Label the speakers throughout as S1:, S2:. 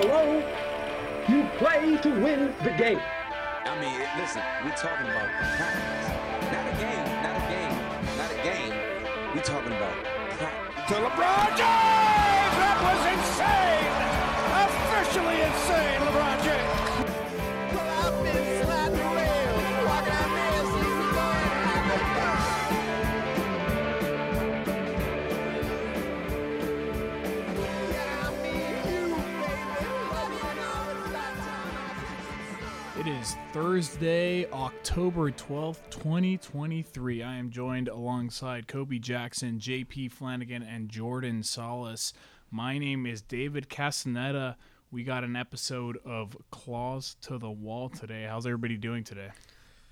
S1: Hello? You play to win the game.
S2: I mean, listen, we're talking about practice. Not a game, not a game, not a game. We're talking about practice.
S3: To LeBron James! That was insane! Officially insane, LeBron James!
S4: Thursday, October 12th, 2023. I am joined alongside Koby Jackson, JP Flanagan, and Jordan Salas. My name is David Castaneda. We got an episode of Claws to the Wall today. How's everybody doing today?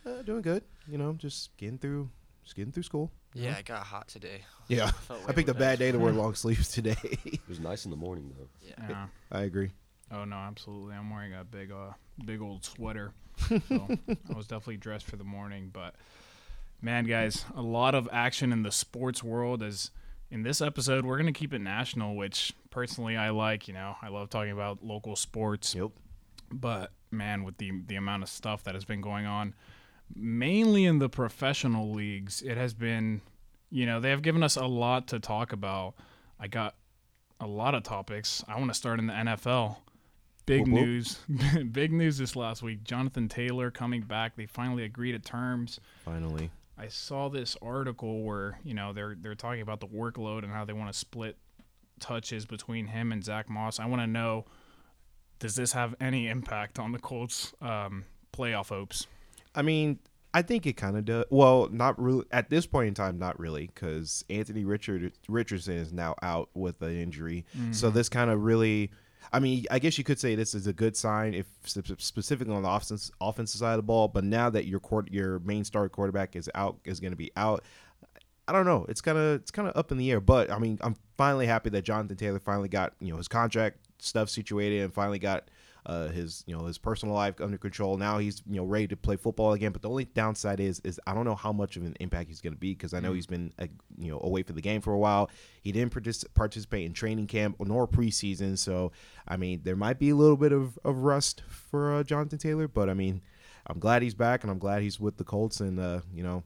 S5: Uh, doing good. You know, just getting through, just getting through school.
S6: Yeah, it got hot today.
S5: Yeah,
S6: Felt
S5: I picked a bad
S6: better.
S5: day to wear long sleeves today.
S7: It was nice in the morning though.
S4: Yeah.
S5: I agree.
S4: Oh no, absolutely. I'm wearing a big, uh, big old sweater, so I was definitely dressed for the morning. But man, guys, a lot of action in the sports world. As in this episode, we're gonna keep it national, which personally I like. You know, I love talking about local sports.
S5: Yep.
S4: But man, with the the amount of stuff that has been going on, mainly in the professional leagues, it has been, you know, they have given us a lot to talk about. I got a lot of topics. I want to start in the NFL. Big
S5: Whoop, whoop.
S4: news, big news this last week. Jonathan Taylor coming back. They finally agreed to terms.
S5: Finally.
S4: I saw this article where you know they're they're talking about the workload and how they want to split touches between him and Zach Moss. I want to know, does this have any impact on the Colts' um, playoff hopes?
S5: I mean, I think it kind of does. Well, not really. At this point in time, not really, because Anthony Richard Richardson is now out with an injury. So this kind of really. I mean, I guess you could say this is a good sign if specifically on the offense offensive side of the ball. But now that your court, your main star quarterback is out, is going to be out. I don't know. It's kind of it's kind of up in the air. But I mean, I'm finally happy that Jonathan Taylor finally got you know his contract stuff situated and finally got uh, his you know his personal life under control. Now he's you know ready to play football again. But the only downside is is I don't know how much of an impact he's going to be because I know he's been uh, you know away for the game for a while. He didn't partic- participate in training camp nor preseason. So I mean there might be a little bit of, of rust for uh, Jonathan Taylor. But I mean I'm glad he's back and I'm glad he's with the Colts and uh, you know.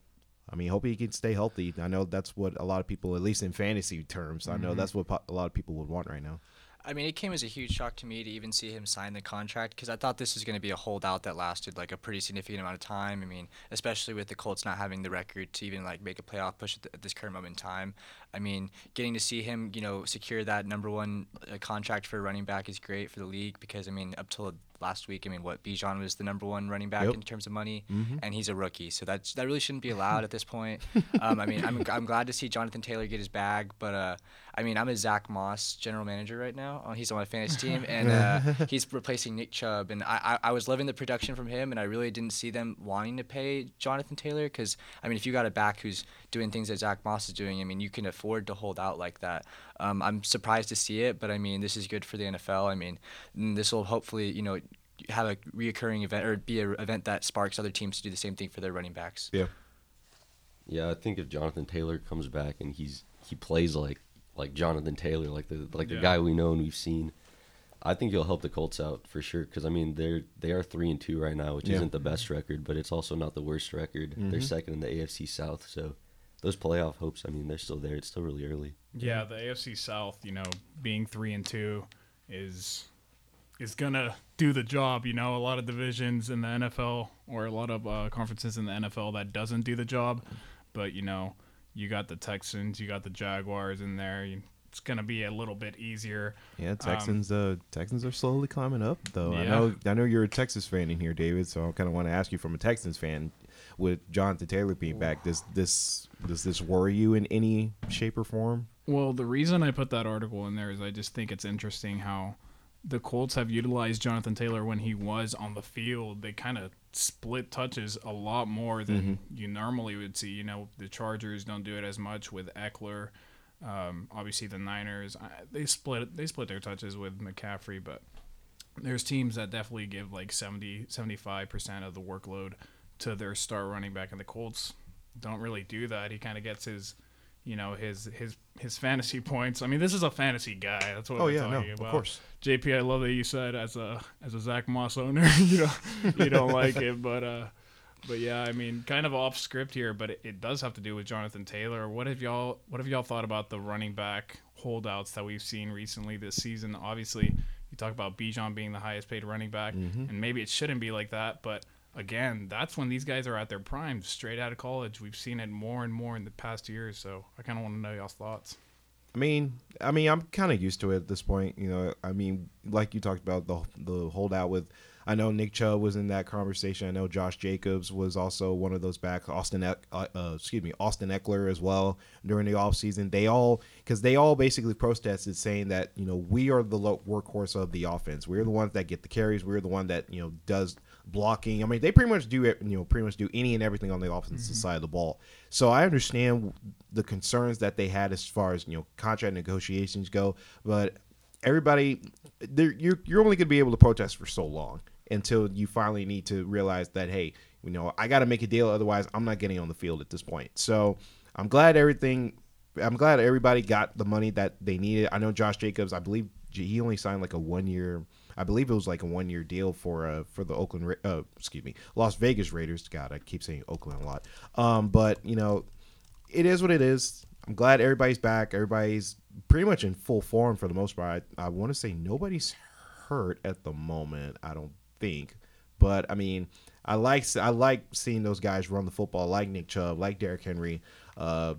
S5: I mean, hope he can stay healthy. I know that's what a lot of people, at least in fantasy terms, I know that's what a lot of people would want right now.
S6: I mean, it came as a huge shock to me to even see him sign the contract because I thought this was going to be a holdout that lasted like a pretty significant amount of time. I mean, especially with the Colts not having the record to even like make a playoff push at, th- at this current moment in time. I mean, getting to see him, you know, secure that number one uh, contract for a running back is great for the league because I mean, up till last week, I mean, what Bijan was the number one running back
S5: Yep.
S6: in terms of money, and he's a rookie, so that's that really shouldn't be allowed at this point. Um, I mean, I'm I'm glad to see Jonathan Taylor get his bag, but uh, I mean, I'm a Zach Moss general manager right now. Uh, He's on my fantasy team, and uh, he's replacing Nick Chubb. And I, I, I was loving the production from him, and I really didn't see them wanting to pay Jonathan Taylor because, I mean, if you got a back who's doing things that Zach Moss is doing, I mean, you can afford to hold out like that. Um, I'm surprised to see it, but I mean, this is good for the NFL. I mean, this will hopefully, you know, have a reoccurring event or be an event that sparks other teams to do the same thing for their running backs.
S5: Yeah.
S7: Yeah, I think if Jonathan Taylor comes back and he's he plays like like Jonathan Taylor, like the like
S4: Yeah.
S7: the guy we know and we've seen, I think he'll help the Colts out for sure. Because I mean they're they are three and two right now, which
S5: Yeah.
S7: isn't the best record, but it's also not the worst record. They're second in the AFC South, so those playoff hopes, I mean, they're still there. It's still really early.
S4: Yeah, the AFC South, you know, being three and two is is gonna do the job. You know, a lot of divisions in the NFL or a lot of uh, conferences in the NFL that doesn't do the job. But you know, you got the Texans, you got the Jaguars in there. You, it's gonna be a little bit easier.
S5: Yeah, Texans. uh, Texans are slowly climbing up, though. I know. I know you're a Texas fan in here, David. So I kind of want to ask you, from a Texans fan, with Jonathan Taylor being back, does this does this worry you in any shape or form?
S4: Well, the reason I put that article in there is I just think it's interesting how the Colts have utilized Jonathan Taylor when he was on the field. They kind of split touches a lot more than you normally would see. You know, the Chargers don't do it as much with Ekeler. Um, obviously, the Niners I, they split they split their touches with McCaffrey, but there's teams that definitely give like 70 75% of the workload to their star running back and the Colts don't really do that. He kind of gets his you know his his his fantasy points. I mean, this is a fantasy guy. That's what
S5: Oh,
S4: we're
S5: yeah, no,
S4: talking
S5: of
S4: about.
S5: course.
S4: JP, I love that you said as a as a Zach Moss owner, you know, you don't like it, but uh, but yeah, I mean, kind of off script here, but it, it does have to do with Jonathan Taylor. What have y'all What have y'all thought about the running back holdouts that we've seen recently this season? Obviously, you talk about Bijan being the highest paid running back, and maybe it shouldn't be like that, but again, that's when these guys are at their prime, straight out of college. We've seen it more and more in the past years, so I kind of want to know y'all's thoughts.
S5: I mean, I mean, I'm kind of used to it at this point. You know, I mean, like you talked about the the holdout with. I know Nick Chubb was in that conversation. I know Josh Jacobs was also one of those backs. Austin, uh, uh, excuse me, Austin Ekeler as well during the offseason. They all because they all basically protested saying that you know we are the workhorse of the offense. We're the ones that get the carries. We're the one that you know does blocking. I mean, they pretty much do it. You know, pretty much do any and everything on the offensive mm-hmm. side of the ball. So I understand the concerns that they had as far as you know contract negotiations go, but everybody, you're you're only going to be able to protest for so long until you finally need to realize that hey, you know, I got to make a deal, otherwise I'm not getting on the field at this point. So I'm glad everything. I'm glad everybody got the money that they needed. I know Josh Jacobs. I believe he only signed like a one year. I believe it was like a one year deal for uh for the Oakland. Ra- Uh, excuse me, Las Vegas Raiders. God, I keep saying Oakland a lot. Um, but you know, it is what it is. I'm glad everybody's back. Everybody's pretty much in full form for the most part. I, I want to say nobody's hurt at the moment. I don't think, but I mean, I like I like seeing those guys run the football, like Nick Chubb, like Derrick Henry, uh,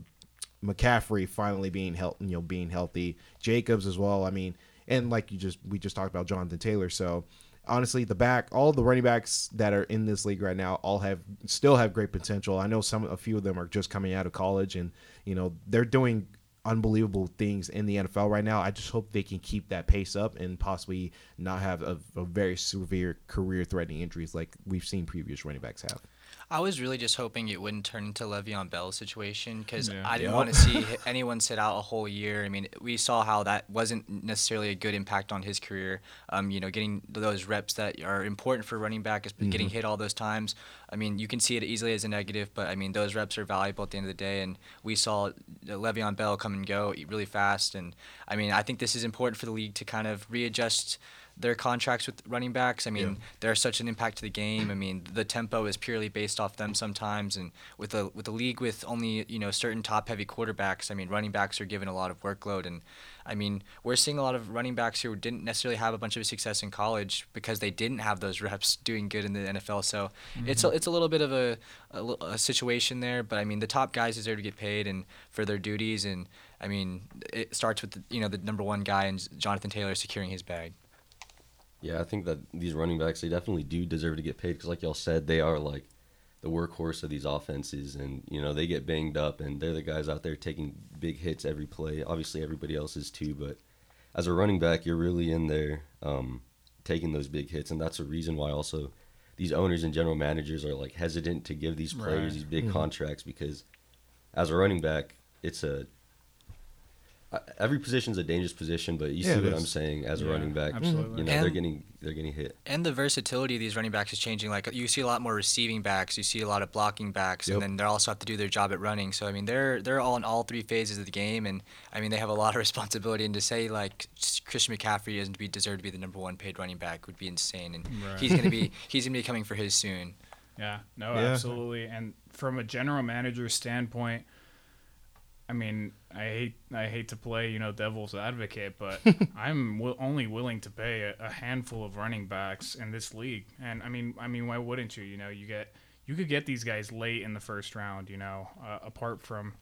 S5: McCaffrey finally being healthy, you know, being healthy, Jacobs as well. I mean, and like you just we just talked about Jonathan Taylor. So honestly, the back, all the running backs that are in this league right now, all have still have great potential. I know some, a few of them are just coming out of college, and you know they're doing unbelievable things in the NFL right now. I just hope they can keep that pace up and possibly not have a, a very severe career-threatening injuries like we've seen previous running backs have.
S6: I was really just hoping it wouldn't turn into Le'Veon Bell situation because
S4: Yeah.
S6: I didn't
S5: Yep.
S6: want to see anyone sit out a whole year. I mean, we saw how that wasn't necessarily a good impact on his career. Um, you know, getting those reps that are important for running back is getting hit all those times. I mean, you can see it easily as a negative, but I mean, those reps are valuable at the end of the day. And we saw Le'Veon Bell come and go really fast. And I mean, I think this is important for the league to kind of readjust their contracts with running backs. I mean, they're such an impact to the game. I mean, the tempo is purely based off them sometimes, and with a with a league with only you know certain top heavy quarterbacks, I mean, running backs are given a lot of workload, and I mean, we're seeing a lot of running backs who didn't necessarily have a bunch of success in college because they didn't have those reps doing good in the NFL. So mm-hmm. it's a, it's a little bit of a, a, a situation there, but I mean, the top guys deserve to get paid and for their duties, and I mean, it starts with the, you know the number one guy and Jonathan Taylor securing his bag.
S7: Yeah, I think that these running backs they definitely do deserve to get paid because, like y'all said, they are like the workhorse of these offenses, and you know they get banged up, and they're the guys out there taking big hits every play. Obviously, everybody else is too, but as a running back, you're really in there um, taking those big hits, and that's a reason why also these owners and general managers are like hesitant to give these players
S4: Right.
S7: these big contracts because as a running back, it's a every position's a dangerous position, but you
S5: Yeah,
S7: see
S5: it
S7: what I'm saying as a running back.
S4: absolutely.
S7: You know, they're getting they're getting hit.
S6: And the versatility of these running backs is changing. Like you see a lot more receiving backs, you see a lot of blocking backs,
S5: Yep.
S6: and then they also have to do their job at running. So I mean, they're they're all in all three phases of the game, and I mean they have a lot of responsibility. And to say like Christian McCaffrey doesn't be deserve to be the number one paid running back would be insane. And
S4: Right.
S6: he's gonna be he's gonna be coming for his soon.
S4: Yeah, no,
S5: Yeah.
S4: absolutely. And from a general manager standpoint, I mean, I hate I hate to play you know devil's advocate, but I'm w- only willing to pay a, a handful of running backs in this league. And I mean, I mean, why wouldn't you? You know, you get you could get these guys late in the first round. You know, uh, apart from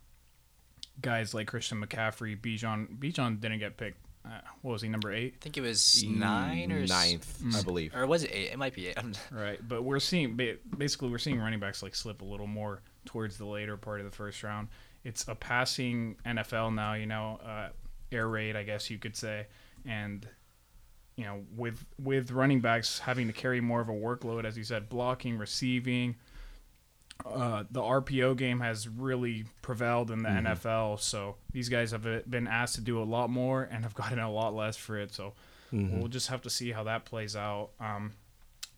S4: guys like Christian McCaffrey, Bijan. Bijan didn't get picked. Uh, what was he number eight?
S6: I think it was nine or
S5: ninth, I believe.
S6: or was it eight? It might be eight.
S4: Right, but we're seeing basically we're seeing running backs like slip a little more towards the later part of the first round. It's a passing NFL now, you know, uh, air raid, I guess you could say, and you know, with with running backs having to carry more of a workload, as you said, blocking, receiving. Uh, the RPO game has really prevailed in the NFL, so these guys have uh, been asked to do a lot more and have gotten a lot less for it. So we'll just have to see how that plays out. Um,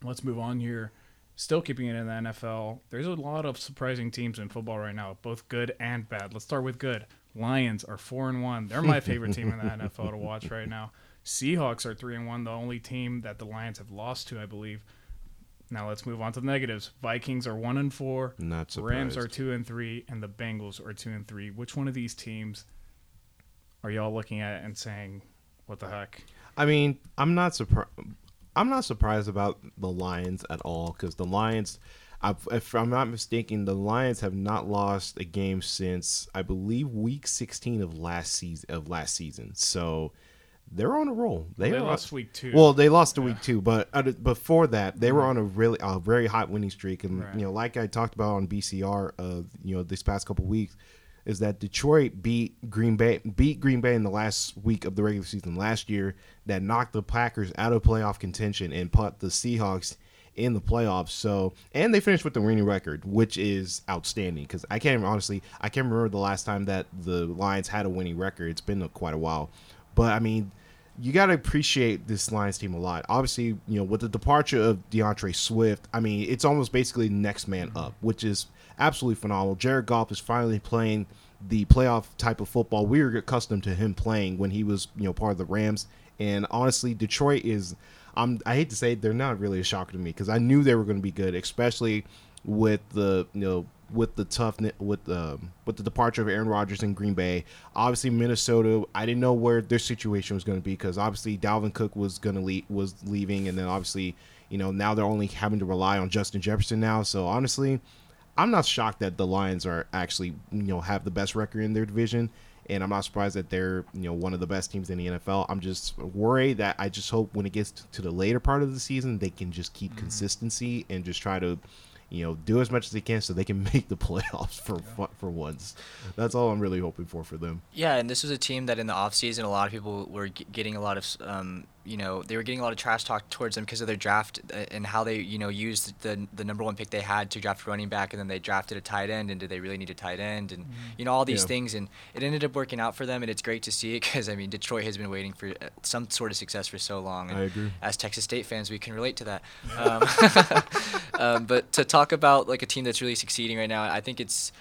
S4: let's move on here. Still keeping it in the NFL. There's a lot of surprising teams in football right now, both good and bad. Let's start with good. Lions are four and one. They're my favorite team in the NFL to watch right now. Seahawks are three and one, the only team that the Lions have lost to, I believe. Now let's move on to the negatives. Vikings are one and four.
S5: Not surprised.
S4: Rams are two and three, and the Bengals are two and three. Which one of these teams are y'all looking at and saying, "What the heck"?
S5: I mean, I'm not surprised. I'm not surprised about the Lions at all because the Lions, I- if I'm not mistaken, the Lions have not lost a game since I believe Week 16 of last season. Of last season, so they're on a roll. They,
S4: They lost week two.
S5: Well, they lost the week two, but uh, before that, they were on a really a very hot winning streak, and
S4: Right.
S5: you know, like I talked about on BCR, uh, you know, this past couple weeks, is that Detroit beat Green Bay beat Green Bay in the last week of the regular season last year, that knocked the Packers out of playoff contention and put the Seahawks in the playoffs. So, and they finished with the winning record, which is outstanding because I can't honestly, I can't remember the last time that the Lions had a winning record. It's been a, quite a while, but I mean you got to appreciate this Lions team a lot. Obviously, you know, with the departure of D'Andre Swift, I mean, it's almost basically next man up, which is absolutely phenomenal. Jared Goff is finally playing the playoff type of football we were accustomed to him playing when he was, you know, part of the Rams. And honestly, Detroit is, I'm, I hate to say it, they're not really a shocker to me because I knew they were going to be good, especially with the, you know, with the tough with the with the departure of Aaron Rodgers in Green Bay. Obviously Minnesota, I didn't know where their situation was going to be because obviously Dalvin Cook was going to leave was leaving and then obviously, you know, now they're only having to rely on Justin Jefferson now. So honestly, I'm not shocked that the Lions are actually, you know, have the best record in their division and I'm not surprised that they're, you know, one of the best teams in the NFL. I'm just worried that I just hope when it gets to the later part of the season, they can just keep consistency and just try to you know, do as much as they can so they can make the playoffs for fu- for once. That's all I'm really hoping for for them.
S6: Yeah, and this was a team that in the offseason, a lot of people were g- getting a lot of, um, you know, they were getting a lot of trash talk towards them because of their draft uh, and how they, you know, used the the number one pick they had to draft running back, and then they drafted a tight end, and did they really need a tight end, and you know all these
S5: Yeah.
S6: things, and it ended up working out for them, and it's great to see it because I mean Detroit has been waiting for uh, some sort of success for so long. And
S5: I agree.
S6: As Texas State fans, we can relate to that. Um, um, but to talk about like a team that's really succeeding right now, I think it's.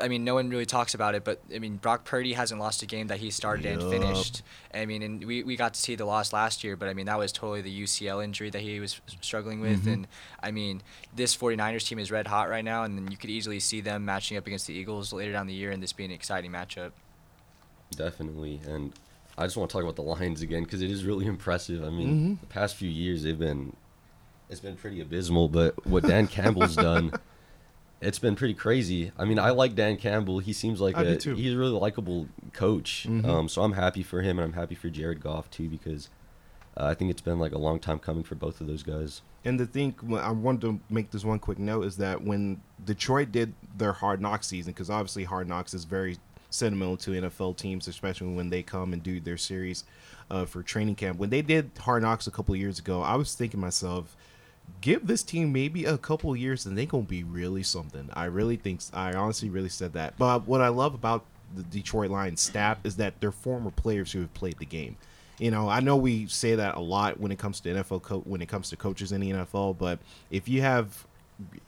S6: I mean, no one really talks about it, but I mean, Brock Purdy hasn't lost a game that he started and finished. I mean, and we, we got to see the loss last year, but I mean, that was totally the UCL injury that he was struggling with.
S5: Mm-hmm.
S6: And I mean, this 49ers team is red hot right now, and you could easily see them matching up against the Eagles later down the year and this being an exciting matchup.
S7: Definitely, and I just want to talk about the Lions again because it is really impressive. I mean, the past few years they've been, it's been pretty abysmal. But what Dan Campbell's done, it's been pretty crazy. I mean, I like Dan Campbell. He seems like
S5: I
S7: a he's a really likable coach. Um, so I'm happy for him, and I'm happy for Jared Goff too because uh, I think it's been like a long time coming for both of those guys.
S5: And the thing I wanted to make this one quick note is that when Detroit did their Hard Knocks season, because obviously Hard Knocks is very sentimental to NFL teams, especially when they come and do their series uh, for training camp. When they did Hard Knocks a couple years ago, I was thinking to myself, give this team maybe a couple years and they gonna be really something. I really think I honestly really said that. But what I love about the Detroit Lions staff is that they're former players who have played the game. You know, I know we say that a lot when it comes to NFL co- when it comes to coaches in the NFL, but if you have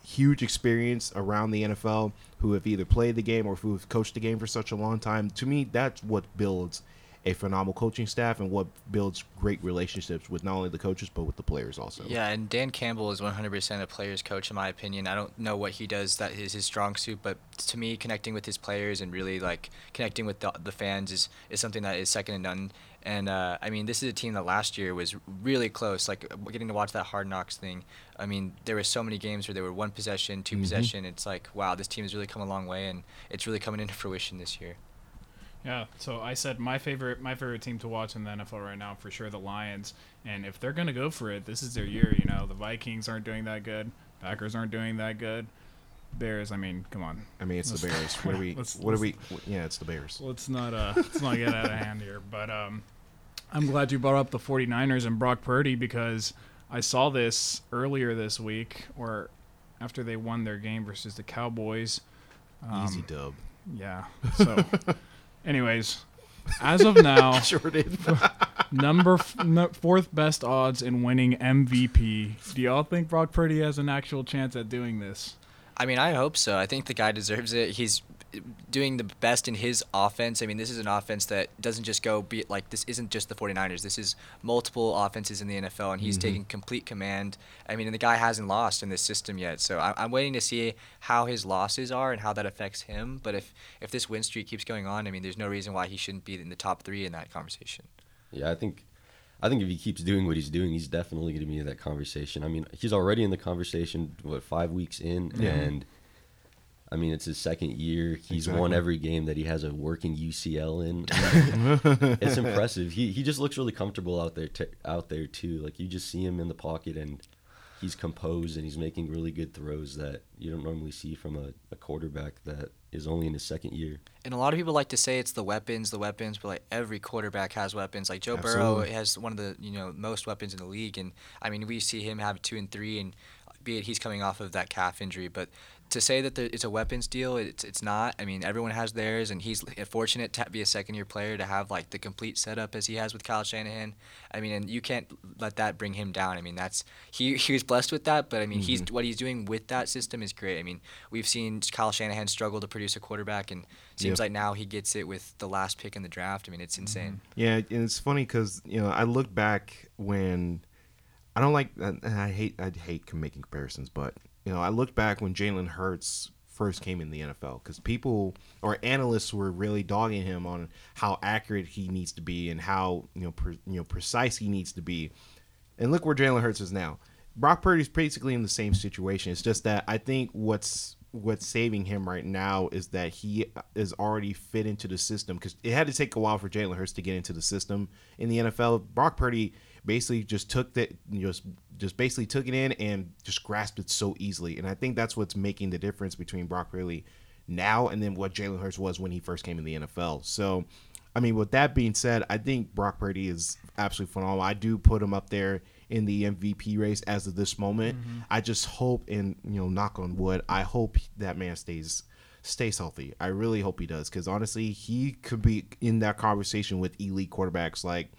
S5: huge experience around the NFL who have either played the game or who have coached the game for such a long time, to me that's what builds a phenomenal coaching staff and what builds great relationships with not only the coaches but with the players also.
S6: Yeah, and Dan Campbell is 100% a player's coach in my opinion. I don't know what he does that is his strong suit, but to me, connecting with his players and really like connecting with the, the fans is, is something that is second to none. And uh, I mean, this is a team that last year was really close. Like getting to watch that Hard Knocks thing. I mean, there were so many games where they were one possession, 2 possession. It's like, wow, this team has really come a long way, and it's really coming into fruition this year.
S4: Yeah, so I said my favorite my favorite team to watch in the NFL right now for sure the Lions. And if they're gonna go for it, this is their year. You know, the Vikings aren't doing that good, Packers aren't doing that good. Bears, I mean, come on.
S5: I mean, it's the Bears. What are we?
S4: Let's-
S5: what are
S4: let's-
S5: we? Yeah, it's the Bears.
S4: Let's not uh let's not get out of hand here. But um I'm glad you brought up the 49ers and Brock Purdy because I saw this earlier this week or after they won their game versus the Cowboys.
S5: Easy
S4: Um,
S5: dub.
S4: Yeah. So anyways, as of now,
S5: Sure did.
S4: number f- no, fourth best odds in winning MVP. Do y'all think Brock Purdy has an actual chance at doing this?
S6: I mean, I hope so. I think the guy deserves it. He's doing the best in his offense. I mean, this is an offense that doesn't just go be like this isn't just the 49ers. This is multiple offenses in the NFL, and he's mm-hmm. taking complete command. I mean, and the guy hasn't lost in this system yet. So I, I'm waiting to see how his losses are and how that affects him. But if if this win streak keeps going on, I mean, there's no reason why he shouldn't be in the top three in that conversation.
S7: Yeah, I think I think if he keeps doing what he's doing, he's definitely going to be in that conversation. I mean, he's already in the conversation. What five weeks in, and I mean, it's his second year. He's won every game that he has a working UCL in. it's impressive. He he just looks really comfortable out there t- out there too. Like you just see him in the pocket and he's composed and he's making really good throws that you don't normally see from a, a quarterback that is only in his second year.
S6: And a lot of people like to say it's the weapons, the weapons, but like every quarterback has weapons. Like Joe
S5: Absolutely.
S6: Burrow has one of the you know most weapons in the league, and I mean we see him have two and three, and be it he's coming off of that calf injury, but to say that it's a weapons deal, it's it's not. I mean everyone has theirs, and he's fortunate to be a second year player to have like the complete setup as he has with Kyle Shanahan. I mean, and you can't let that bring him down. I mean that's he he was blessed with that, but I mean he's mm-hmm. what he's doing with that system is great. I mean we've seen Kyle Shanahan struggle to produce a quarterback, and seems
S5: Yep.
S6: like now he gets it with the last pick in the draft. I mean, it's insane. Mm-hmm.
S5: Yeah, and it's funny because you know I look back when I don't like and I hate I hate making comparisons, but you know I look back when Jalen Hurts first came in the NFL because people or analysts were really dogging him on how accurate he needs to be and how you know pre, you know precise he needs to be, and look where Jalen Hurts is now. Brock Purdy's basically in the same situation. It's just that I think what's what's saving him right now is that he is already fit into the system because it had to take a while for Jalen Hurts to get into the system in the NFL. Brock Purdy basically just took that just just basically took it in and just grasped it so easily. And I think that's what's making the difference between Brock Purdy now and then what Jalen Hurts was when he first came in the NFL. So I mean, with that being said, I think Brock Purdy is absolutely phenomenal. I do put him up there in the MVP race as of this moment. Mm-hmm. I just hope, and you know, knock on wood, I hope that man stays stays healthy. I really hope he does, because honestly, he could be in that conversation with elite quarterbacks like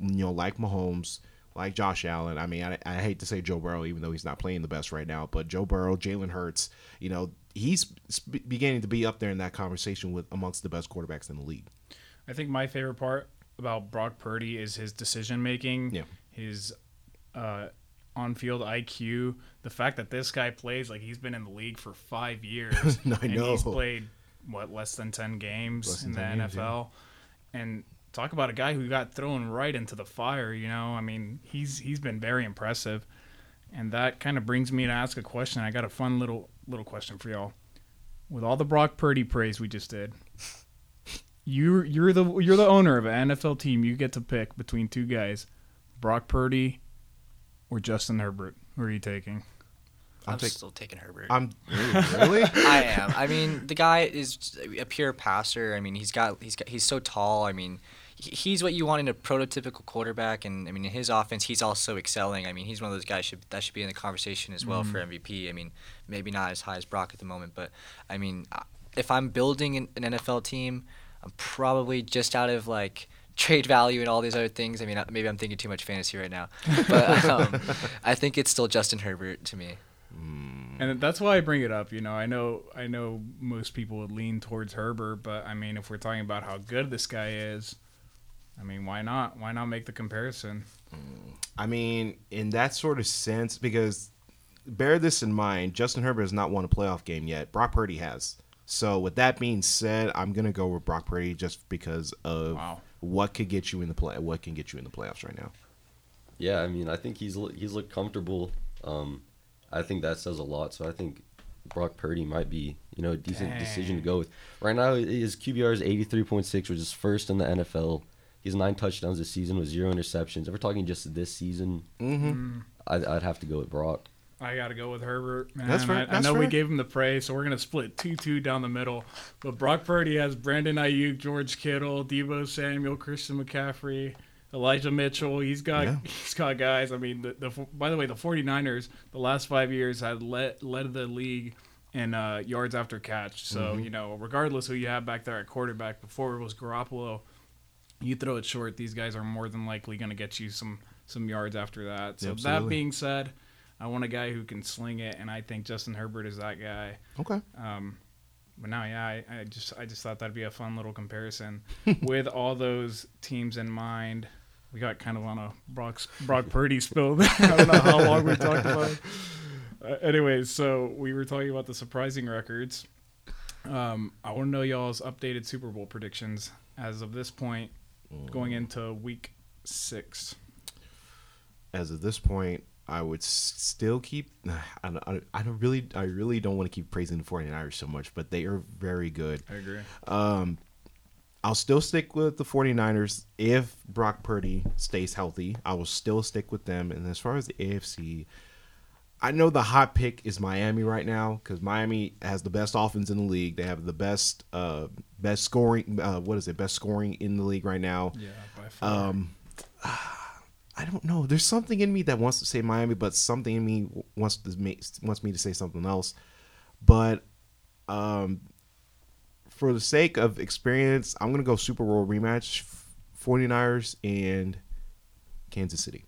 S5: you know, like Mahomes, like Josh Allen. I mean, I, I hate to say Joe Burrow, even though he's not playing the best right now, but Joe Burrow, Jalen Hurts, you know, he's beginning to be up there in that conversation with amongst the best quarterbacks in the league.
S4: I think my favorite part about Brock Purdy is his decision making,
S5: Yeah.
S4: his uh, on field IQ, the fact that this guy plays like he's been in the league for five years.
S5: I
S4: and
S5: know.
S4: He's played, what, less than 10 games
S5: Less
S4: in the
S5: 10 games,
S4: NFL. And talk about a guy who got thrown right into the fire, you know? I mean, he's he's been very impressive. And that kind of brings me to ask a question. I got a fun little little question for y'all. With all the Brock Purdy praise we just did, you're you're the you're the owner of an NFL team. You get to pick between two guys, Brock Purdy or Justin Herbert. Who are you taking?
S6: I'm,
S5: take-
S6: still taking Herbert.
S5: I'm really.
S6: I am. I mean, the guy is a pure passer. I mean, he's got he's got he's so tall. I mean, he- he's what you want in a prototypical quarterback. And I mean, in his offense, he's also excelling. I mean, he's one of those guys should that should be in the conversation as well for MVP. I mean, maybe not as high as Brock at the moment, but I mean, if I'm building an, an NFL team, I'm probably just out of like trade value and all these other things. I mean, maybe I'm thinking too much fantasy right now, but um, I think it's still Justin Herbert to me.
S4: And that's why I bring it up. You know, I know I know most people would lean towards Herbert, but I mean, if we're talking about how good this guy is, I mean, why not? Why not make the comparison?
S5: I mean, in that sort of sense, because bear this in mind, Justin Herbert has not won a playoff game yet. Brock Purdy has. So with that being said, I'm gonna go with Brock Purdy just because of
S4: Wow.
S5: what could get you in the play, what can get you in the playoffs right now.
S7: Yeah, I mean, I think he's he's looked comfortable. Um, I think that says a lot. So I think Brock Purdy might be, you know, a decent decision to go with. Right now, his QBR is 83.6, which is first in the NFL. He has nine touchdowns this season with zero interceptions. If we're talking just this season,
S5: Mm-hmm.
S7: I'd, I'd have to go with Brock.
S4: I got to go with Herbert. Man.
S5: That's fair,
S4: I, I
S5: that's
S4: know we gave him the praise, so we're gonna split two-two down the middle. But Brock Purdy has Brandon Aiyuk, George Kittle, Deebo Samuel, Christian McCaffrey, Elijah Mitchell. He's got
S5: Yeah.
S4: he's got guys. I mean, the, the by the way, the 49ers the last five years had led led the league in uh, yards after catch. So
S5: Mm-hmm.
S4: you know, regardless who you have back there at quarterback, before it was Garoppolo, you throw it short. These guys are more than likely going to get you some some yards after that. So that being said, I want a guy who can sling it, and I think Justin Herbert is that guy.
S5: Okay.
S4: but now, yeah, I, I just I just thought that'd be a fun little comparison with all those teams in mind. We got kind of on a Brock's, Brock Purdy spill. I don't know how long we talked about. it. Uh, anyways, so we were talking about the surprising records. Um, I want to know y'all's updated Super Bowl predictions as of this point, going into Week Six.
S5: As of this point, I would still keep. I don't, I don't- I don't really, I really don't want to keep praising the 49ers so much, but they are very good.
S4: I agree.
S5: Um, I'll still stick with the 49ers if Brock Purdy stays healthy. I will still stick with them. And as far as the AFC, I know the hot pick is Miami right now because Miami has the best offense in the league. They have the best, uh, best scoring. Uh, what is it? Best scoring in the league right now.
S4: Yeah, by far.
S5: Um, I don't know. There's something in me that wants to say Miami, but something in me wants to make wants me to say something else. But um, for the sake of experience, I'm gonna go Super Bowl rematch, 49ers and Kansas City.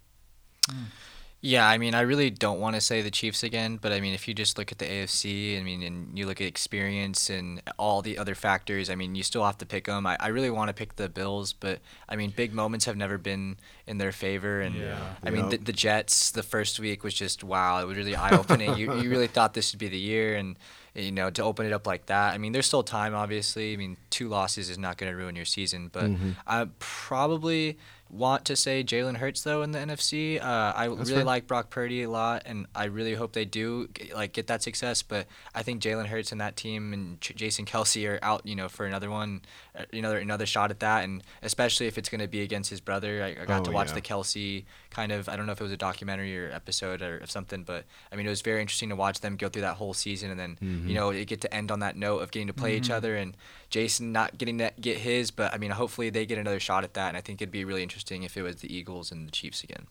S6: Yeah, I mean, I really don't want to say the Chiefs again, but I mean, if you just look at the AFC, I mean, and you look at experience and all the other factors, I mean, you still have to pick them. I, I really want to pick the Bills, but I mean, big moments have never been in their favor. And
S4: Yeah.
S6: I mean, the,
S5: Yep.
S6: the Jets, the first week was just wow. It was really eye opening. you, you really thought this would be the year, and you know, to open it up like that. I mean, there's still time, obviously. I mean, two losses is not going to ruin your season, but mm-hmm. I probably want to say Jalen Hurts though in the NFC. Uh, I really
S5: fair.
S6: like Brock Purdy a lot, and I really hope they do like get that success. But I think Jalen Hurts and that team and Ch- Jason Kelce are out, you know, for another one, uh, another another shot at that, and especially if it's going to be against his brother. I, I got
S5: Oh,
S6: to watch
S5: yeah.
S6: the Kelce kind of. I don't know if it was a documentary or episode or, or something, but I mean, it was very interesting to watch them go through that whole season, and then
S5: Mm-hmm.
S6: you know it get to end on that note of getting to play each other and Jason not getting to get his. But I mean, hopefully they get another shot at that, and I think it'd be really interesting if it was the Eagles and the Chiefs again.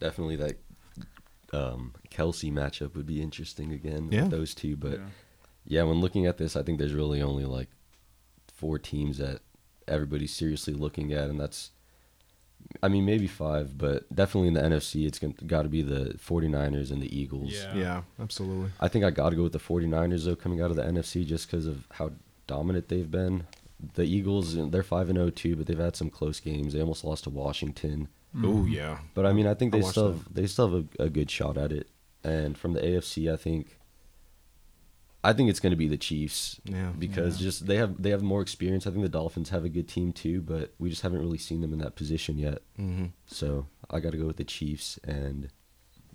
S7: Definitely that um, Kelce matchup would be interesting again
S5: Yeah.
S7: with those two. But
S4: Yeah.
S7: yeah. when looking at this, I think there's really only like four teams that everybody's seriously looking at, and that's, I mean, maybe five, but definitely in the NFC, it's got to be the 49ers and the Eagles.
S4: Yeah.
S5: Yeah, absolutely.
S7: I think I got to go with the 49ers though coming out of the NFC just because of how dominant they've been. The Eagles, they're 5 and 0 too, but they've had some close games. They almost lost to Washington.
S5: Oh yeah,
S7: But I mean, I think they
S5: watched
S7: still have, they still have a, a good shot at it. And from the AFC, I think I think it's going to be the Chiefs
S5: Yeah.
S7: because just they have they have more experience. I think the Dolphins have a good team too, but we just haven't really seen them in that position yet.
S5: hmm
S7: So I got to go with the Chiefs and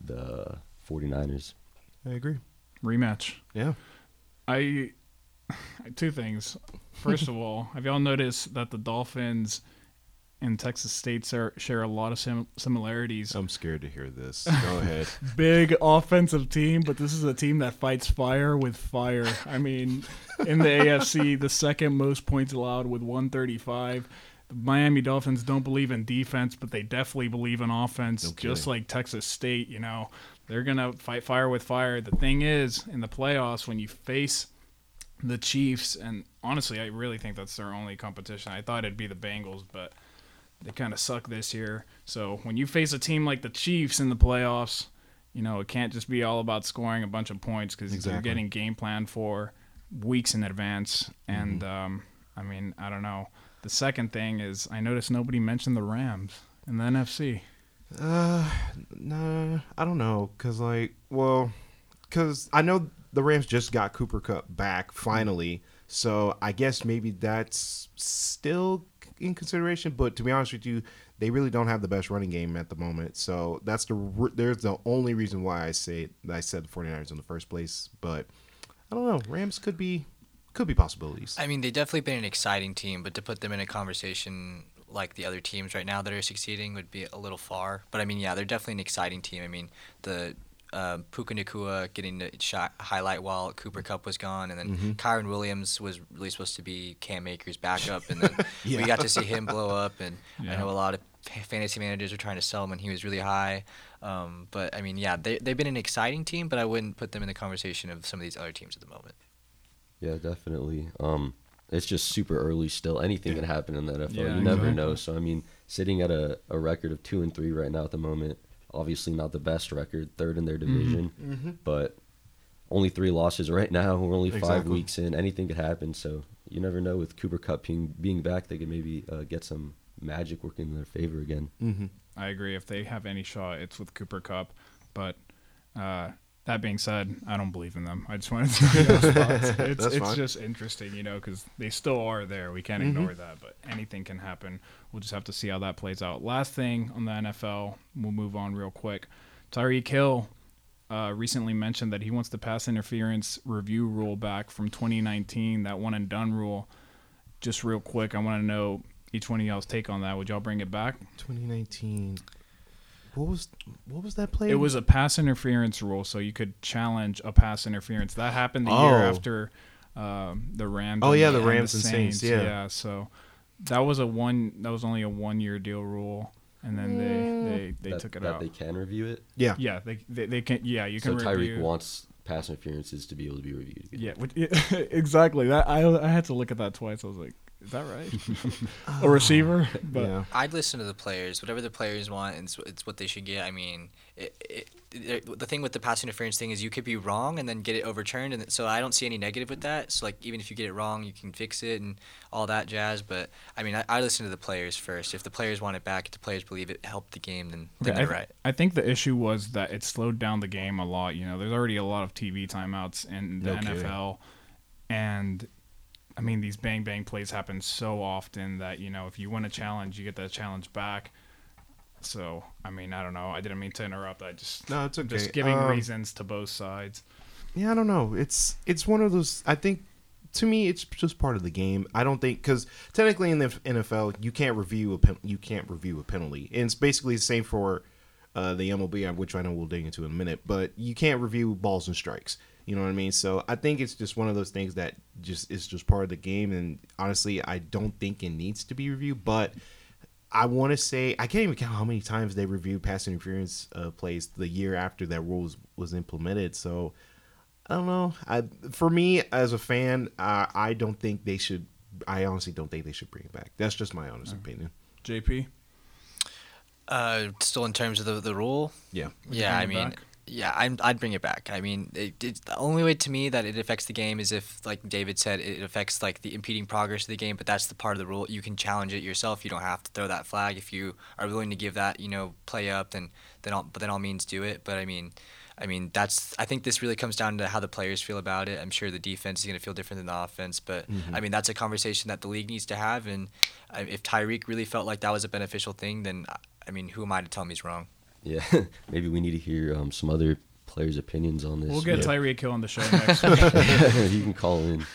S7: the 49ers.
S5: I agree.
S4: Rematch.
S5: Yeah.
S4: I two things. First of all, have y'all noticed that the Dolphins and Texas State share, share a lot of sim- similarities?
S5: I'm scared to hear this. Go ahead.
S4: Big offensive team, but this is a team that fights fire with fire. I mean, in the AFC, the second most points allowed with 135. The Miami Dolphins don't believe in defense, but they definitely believe in offense,
S5: No
S4: just like Texas State. You know, they're gonna fight fire with fire. The thing is, in the playoffs, when you face the Chiefs, and honestly, I really think that's their only competition. I thought it'd be the Bengals, but they kind of suck this year. So when you face a team like the Chiefs in the playoffs, you know it can't just be all about scoring a bunch of points because you're getting game plan for weeks in advance. And um, I mean, I don't know. The second thing is I noticed nobody mentioned the Rams in the NFC.
S5: Uh, nah, I don't know, cause like, well, cause I know the Rams just got Cooper Kupp back finally, so I guess maybe that's still in consideration. But to be honest with you, they really don't have the best running game at the moment, so that's the there's the only reason why I say I said the 49ers in the first place. But I don't know, Rams could be could be possibilities.
S6: I mean, they've definitely been an exciting team, but to put them in a conversation like the other teams right now that are succeeding would be a little far. But I mean, yeah, they're definitely an exciting team. I mean, the uh, Puka Nacua getting the shot highlight while Cooper Kupp was gone, and then Kyren Williams was really supposed to be Cam Akers' backup, and then we got to see him blow up. And I know a lot of fantasy managers are trying to sell him when he was really high. Um, but I mean, yeah, they they've been an exciting team, but I wouldn't put them in the conversation of some of these other teams at the moment.
S7: Yeah, definitely. Um, it's just super early still. Anything can happen in the NFL.
S4: Yeah,
S7: you never know. So I mean, sitting at a, a record of two and three right now at the moment, obviously not the best record, third in their division, but only three losses right now. We're only five
S5: Exactly.
S7: weeks in. Anything could happen. So you never know. With Cooper Kupp being, being back, they could maybe uh, get some magic working in their favor again.
S5: Mm-hmm.
S4: I agree. If they have any shot, it's with Cooper Kupp. But uh, that being said, I don't believe in them. I just wanted to throw those thoughts. It's,
S5: That's
S4: it's
S5: fine.
S4: just interesting, you know, because they still are there. We can't
S5: Mm-hmm.
S4: ignore that. But anything can happen. We'll just have to see how that plays out. Last thing on the NFL, we'll move on real quick. Tyreek Hill uh, recently mentioned that he wants the pass interference review rule back from 2019, that one and done rule. Just real quick, I want to know each one of y'all's take on that. Would y'all bring it back?
S5: 2019. What was what was that play?
S4: It was a pass interference rule, so you could challenge a pass interference. That happened the year
S5: Oh.
S4: after um, the Rams.
S5: Oh,
S4: and
S5: yeah, the Rams and Saints, yeah.
S4: yeah. So that was a one. That was only a one year deal rule, and then they they, they
S7: that,
S4: took it
S7: that
S4: out.
S7: They can review it.
S5: yeah.
S4: yeah, they, they they can. Yeah, you can.
S7: So
S4: can
S7: Tyreek
S4: review.
S7: wants pass interferences to be able to be reviewed. Again.
S4: Yeah, which, yeah, exactly. That I I had to look at that twice. I was like, is that right? a receiver, but
S5: yeah.
S6: I'd listen to the players. Whatever the players want, it's, it's what they should get. I mean, it, it, it, the thing with the pass interference thing is you could be wrong and then get it overturned, and so I don't see any negative with that. So like even if you get it wrong, you can fix it and all that jazz. But I mean, I, I listen to the players first. If the players want it back, if the players believe it helped the game, then, then
S4: Okay, I,
S6: they're
S4: th-
S6: right.
S4: I think the issue was that it slowed down the game a lot. You know, there's already a lot of TV timeouts in the
S5: No kidding.
S4: NFL, and I mean these bang bang plays happen so often that you know if you win a challenge, you get that challenge back. So I mean, I don't know. I didn't mean to interrupt. I just
S5: No, it's okay.
S4: just giving
S5: Um,
S4: reasons to both sides.
S5: Yeah, I don't know. It's it's one of those. I think to me, it's just part of the game. I don't think because technically in the NFL, you can't review a pen, you can't review a penalty, and it's basically the same for uh, the MLB, uh, which I know we'll dig into in a minute. But you can't review balls and strikes. You know what I mean? So I think it's just one of those things that just is just part of the game. And honestly, I don't think it needs to be reviewed, but. I want to say I can't even count how many times they reviewed pass interference uh, plays the year after that rule was, was implemented. So I don't know. I for me as a fan, uh, I don't think they should. I honestly don't think they should bring it back. That's just my honest opinion.
S4: JP,
S6: Uh, still in terms of the the rule,
S5: Yeah.
S6: Yeah, I mean,
S4: back?
S6: Yeah, I'm, I'd bring it back. I mean, it, it's the only way to me that it affects the game is if, like David said, it affects like the impeding progress of the game. But that's the part of the rule. You can challenge it yourself. You don't have to throw that flag. If you are willing to give that, you know, play up, then then all, but then all means do it. But I mean. I mean, that's. I think this really comes down to how the players feel about it. I'm sure the defense is going to feel different than the offense, but I mean, that's a conversation that the league needs to have. And uh, if Tyreek really felt like that was a beneficial thing, then I mean, who am I to tell him he's wrong?
S7: Yeah, maybe we need to hear um, some other players' opinions on this.
S4: we'll get
S7: but-
S4: Tyreek Hill on the show next week.
S7: you can call in.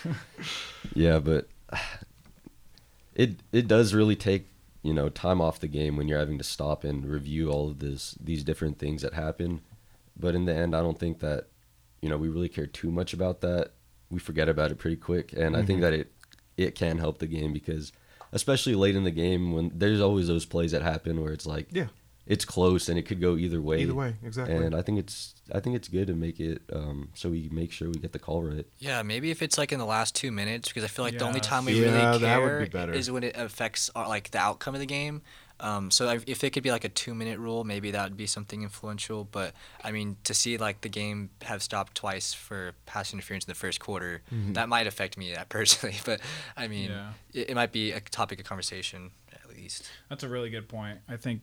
S7: Yeah, but it it does really take you know time off the game when you're having to stop and review all of this these different things that happen. But in the end, I don't think that you know we really care too much about that. We forget about it pretty quick, and I think that it it can help the game because especially late in the game when there's always those plays that happen where it's like
S5: Yeah.
S7: It's close and it could go either way.
S5: Either way, exactly.
S7: And I think it's I think it's good to make it um, so we make sure we get the call right.
S6: Yeah, maybe if it's like in the last two minutes, because I feel like the only time we
S5: Yeah,
S6: really
S5: that would
S6: care
S5: be better.
S6: is when it affects our, like the outcome of the game. Um, so if- if it could be like a two-minute rule, maybe that would be something influential. But I mean, to see like the game have stopped twice for pass interference in the first quarter,
S5: Mm-hmm.
S6: that might affect me uh, personally. But I mean,
S4: Yeah.
S6: it, it might be a topic of conversation at least.
S4: That's a really good point. I think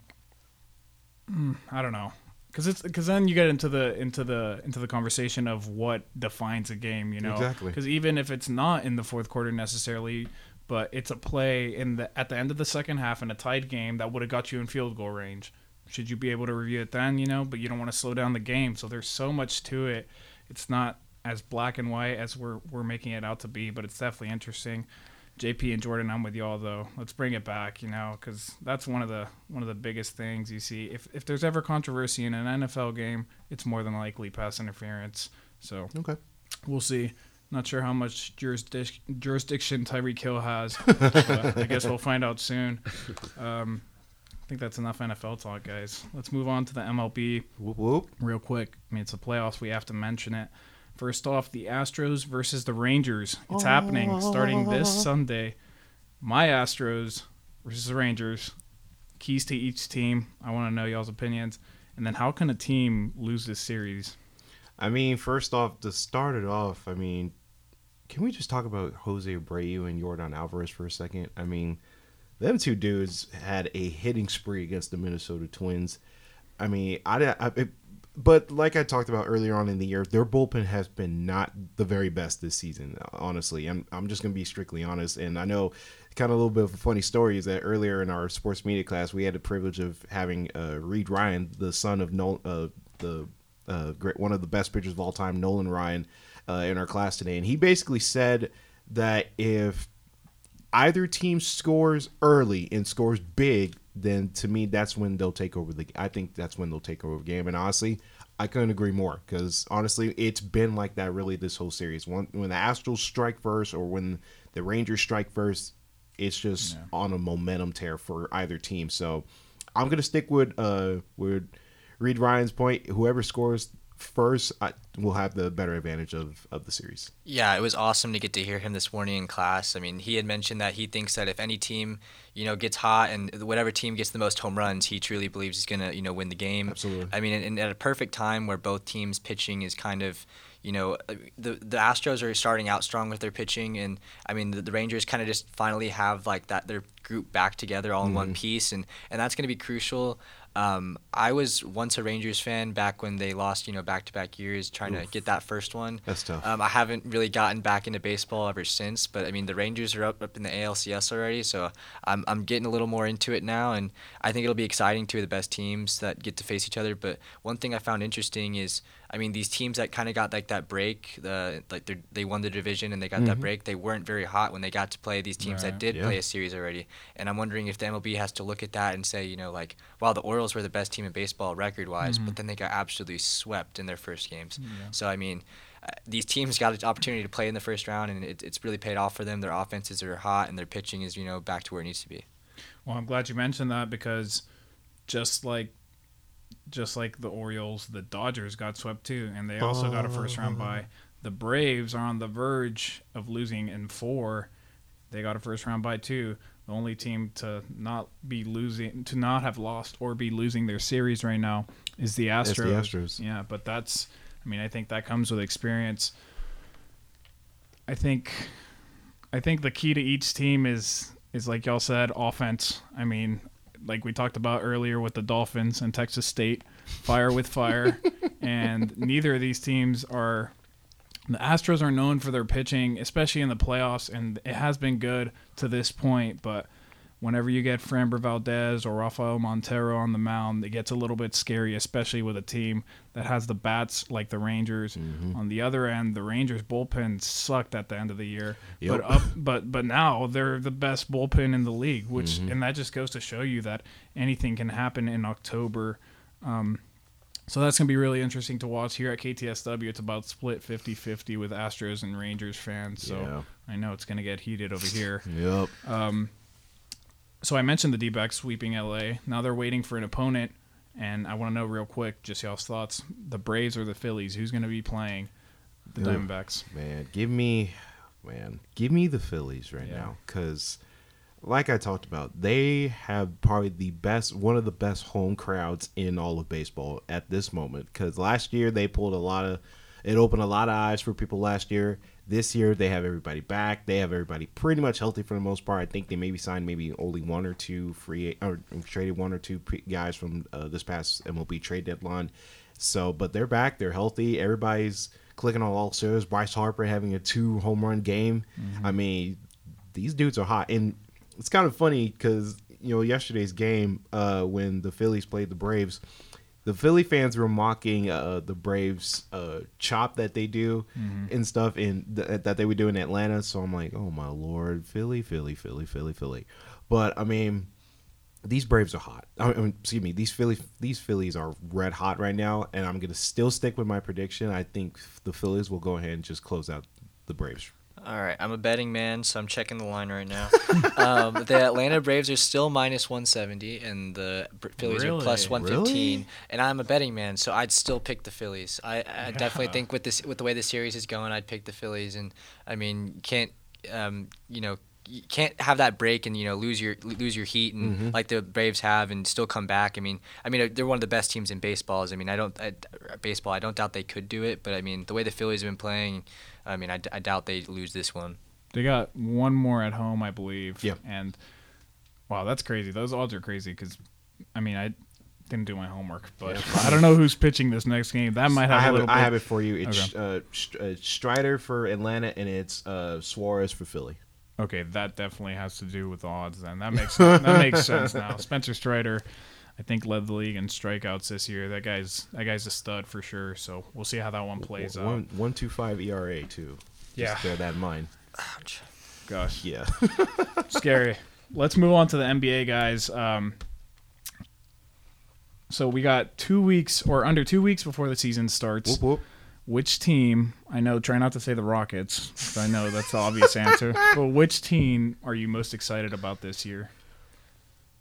S4: mm, I don't know because it's because then you get into the into the into the conversation of what defines a game. You know,
S5: Exactly.
S4: Because even if it's not in the fourth quarter necessarily, but it's a play in the at the end of the second half in a tied game that would have got you in field goal range. Should you be able to review it then? You know, but you don't want to slow down the game. So there's so much to it. It's not as black and white as we're we're making it out to be, but it's definitely interesting. JP and Jordan, I'm with y'all though. Let's bring it back, you know, because that's one of the one of the biggest things you see. If if there's ever controversy in an NFL game, it's more than likely pass interference. So
S5: Okay.
S4: we'll see. Not sure how much jurisdic- jurisdiction Tyreek Hill has. I guess we'll find out soon. Um, I think that's enough NFL talk, guys. Let's move on to the MLB
S5: Whoop whoop.
S4: real quick. I mean, it's the playoffs. We have to mention it. First off, the Astros versus the Rangers. It's happening starting this oh. Sunday. My Astros versus the Rangers. Keys to each team. I want to know y'all's opinions. And then, how can a team lose this series?
S5: I mean, first off, to start it off, I mean, can we just talk about Jose Abreu and Yordan Alvarez for a second? I mean, them two dudes had a hitting spree against the Minnesota Twins. I mean, I, I it, but like I talked about earlier on in the year, their bullpen has been not the very best this season. Honestly, I'm I'm just gonna be strictly honest, and I know kind of a little bit of a funny story is that earlier in our sports media class, we had the privilege of having uh, Reid Ryan, the son of Nolan, uh, the uh, great one of the best pitchers of all time, Nolan Ryan, uh, in our class today, and he basically said that if either team scores early and scores big, then to me that's when they'll take over the. I think that's when they'll take over the game. And honestly, I couldn't agree more because honestly, it's been like that really this whole series. When when the Astros strike first or when the Rangers strike first, it's just
S4: Yeah.
S5: on a momentum tear for either team. So I'm gonna stick with uh with Reid Ryan's point. Whoever scores first I, will have the better advantage of of the series.
S6: Yeah, it was awesome to get to hear him this morning in class. I mean, he had mentioned that he thinks that if any team, you know, gets hot and whatever team gets the most home runs, he truly believes is gonna, you know, win the game.
S5: Absolutely.
S6: I mean, and, and at a perfect time where both teams' pitching is kind of, you know, uh, the the Astros are starting out strong with their pitching, and I mean, the, the Rangers kind of just finally have like that their group back together all in one piece, and and that's gonna be crucial. Um, I was once a Rangers fan back when they lost, you know, back-to-back years, trying to get that first one.
S5: That's tough.
S6: Um, I haven't really gotten back into baseball ever since, but I mean the Rangers are up, up in the ALCS already, so I'm I'm getting a little more into it now, and I think it'll be exciting. Two of the best teams that get to face each other. But one thing I found interesting is, I mean, these teams that kind of got like that break, the like they they won the division and they got that break. They weren't very hot when they got to play these teams that did
S5: Yeah.
S6: play a series already, and I'm wondering if the MLB has to look at that and say, you know, like, wow, the Orioles were the best team in baseball record-wise, but then they got absolutely swept in their first games. So I mean, uh, these teams got an opportunity to play in the first round, and it, it's really paid off for them. Their offenses are hot, and their pitching is, you know, back to where it needs to be.
S4: Well, I'm glad you mentioned that because just like just like the Orioles, the Dodgers got swept too, and they also got a first round oh. bye. The Braves are on the verge of losing in four. They got a first round bye too. The only team to not be losing, to not have lost or be losing their series right now is the Astros.
S5: It's the Astros.
S4: Yeah, but that's, I mean, I think that comes with experience. I think, I think the key to each team is is like y'all said, offense. I mean, like we talked about earlier with the Dolphins and Texas State, fire with fire, and neither of these teams are. The Astros are known for their pitching, especially in the playoffs, and it has been good to this point. But whenever you get Framber Valdez or Rafael Montero on the mound, it gets a little bit scary, especially with a team that has the bats like the Rangers. Mm-hmm. On the other end, the Rangers bullpen sucked at the end of the year,
S5: Yep.
S4: but up, but but now they're the best bullpen in the league, which mm-hmm. and that just goes to show you that anything can happen in October. Um, so that's going to be really interesting to watch here at KTSW. It's about split 50-50 with Astros and Rangers fans. So
S5: Yeah.
S4: I know it's going to get heated over here.
S5: Yep.
S4: Um, So I mentioned the D-backs sweeping LA. Now they're waiting for an opponent, and I want to know real quick, just y'all's thoughts: the Braves or the Phillies? Who's going to be playing the
S5: Ugh.
S4: Diamondbacks?
S5: Man, give me, man, give me the Phillies right
S4: Yeah.
S5: now because, like I talked about, they have probably the best, one of the best home crowds in all of baseball at this moment. Because last year they pulled a lot of, it opened a lot of eyes for people last year. This year they have everybody back. They have everybody pretty much healthy for the most part. I think they maybe signed maybe only one or two free or traded one or two guys from uh, this past MLB trade deadline. So, but they're back. They're healthy. Everybody's clicking on all cylinders. Bryce Harper having a two home run game. I mean, these dudes are hot, and it's kind of funny because you know yesterday's game uh, when the Phillies played the Braves. The Philly fans were mocking uh, the Braves uh, chop that they do and stuff in th- that they would do in Atlanta. So I'm like, oh my lord, Philly, Philly, Philly, Philly, Philly. But I mean, these Braves are hot. I mean, excuse me, these Philly these Phillies are red hot right now, and I'm gonna still stick with my prediction. I think the Phillies will go ahead and just close out the Braves.
S6: All right, I'm a betting man, so I'm checking the line right now. um, the Atlanta Braves are still minus 170, and the Br- Phillies are plus
S4: Really?
S6: 115.
S5: Really?
S6: And I'm a betting man, so I'd still pick the Phillies. I, I definitely
S4: Yeah.
S6: think with this with the way the series is going, I'd pick the Phillies. And I mean, can't um, you know you can't have that break and you know lose your lose your heat and
S5: Mm-hmm.
S6: like the Braves have and still come back. I mean, I mean they're one of the best teams in baseballs. I mean, I don't I, baseball. I don't doubt they could do it, but I mean the way the Phillies have been playing, I mean I, d- I doubt they lose this one.
S4: They got one more at home, I believe.
S5: Yeah.
S4: And wow, that's crazy. Those odds are crazy because, I mean, I didn't do my homework, but I don't know who's pitching this next game. That might have
S5: I
S4: a
S5: have it.
S4: little
S5: I
S4: bit-
S5: have it for you. It's
S4: Okay.
S5: uh, uh, Strider for Atlanta, and it's uh, Suarez for Philly.
S4: Okay, that definitely has to do with the odds. Then that makes that makes sense now. Spencer Strider, I think led the league in strikeouts this year. That guy's that guy's a stud for sure. So we'll see how that one plays out.
S5: One one two five ERA too.
S4: Yeah.
S5: Just bear that in mind.
S4: Gosh,
S5: Yeah.
S4: scary. Let's move on to the NBA guys. Um, so we got two weeks or under two weeks before the season starts.
S5: whoop, whoop.
S4: Which team? I know. Try not to say the Rockets. I know that's the obvious answer. But which team are you most excited about this year?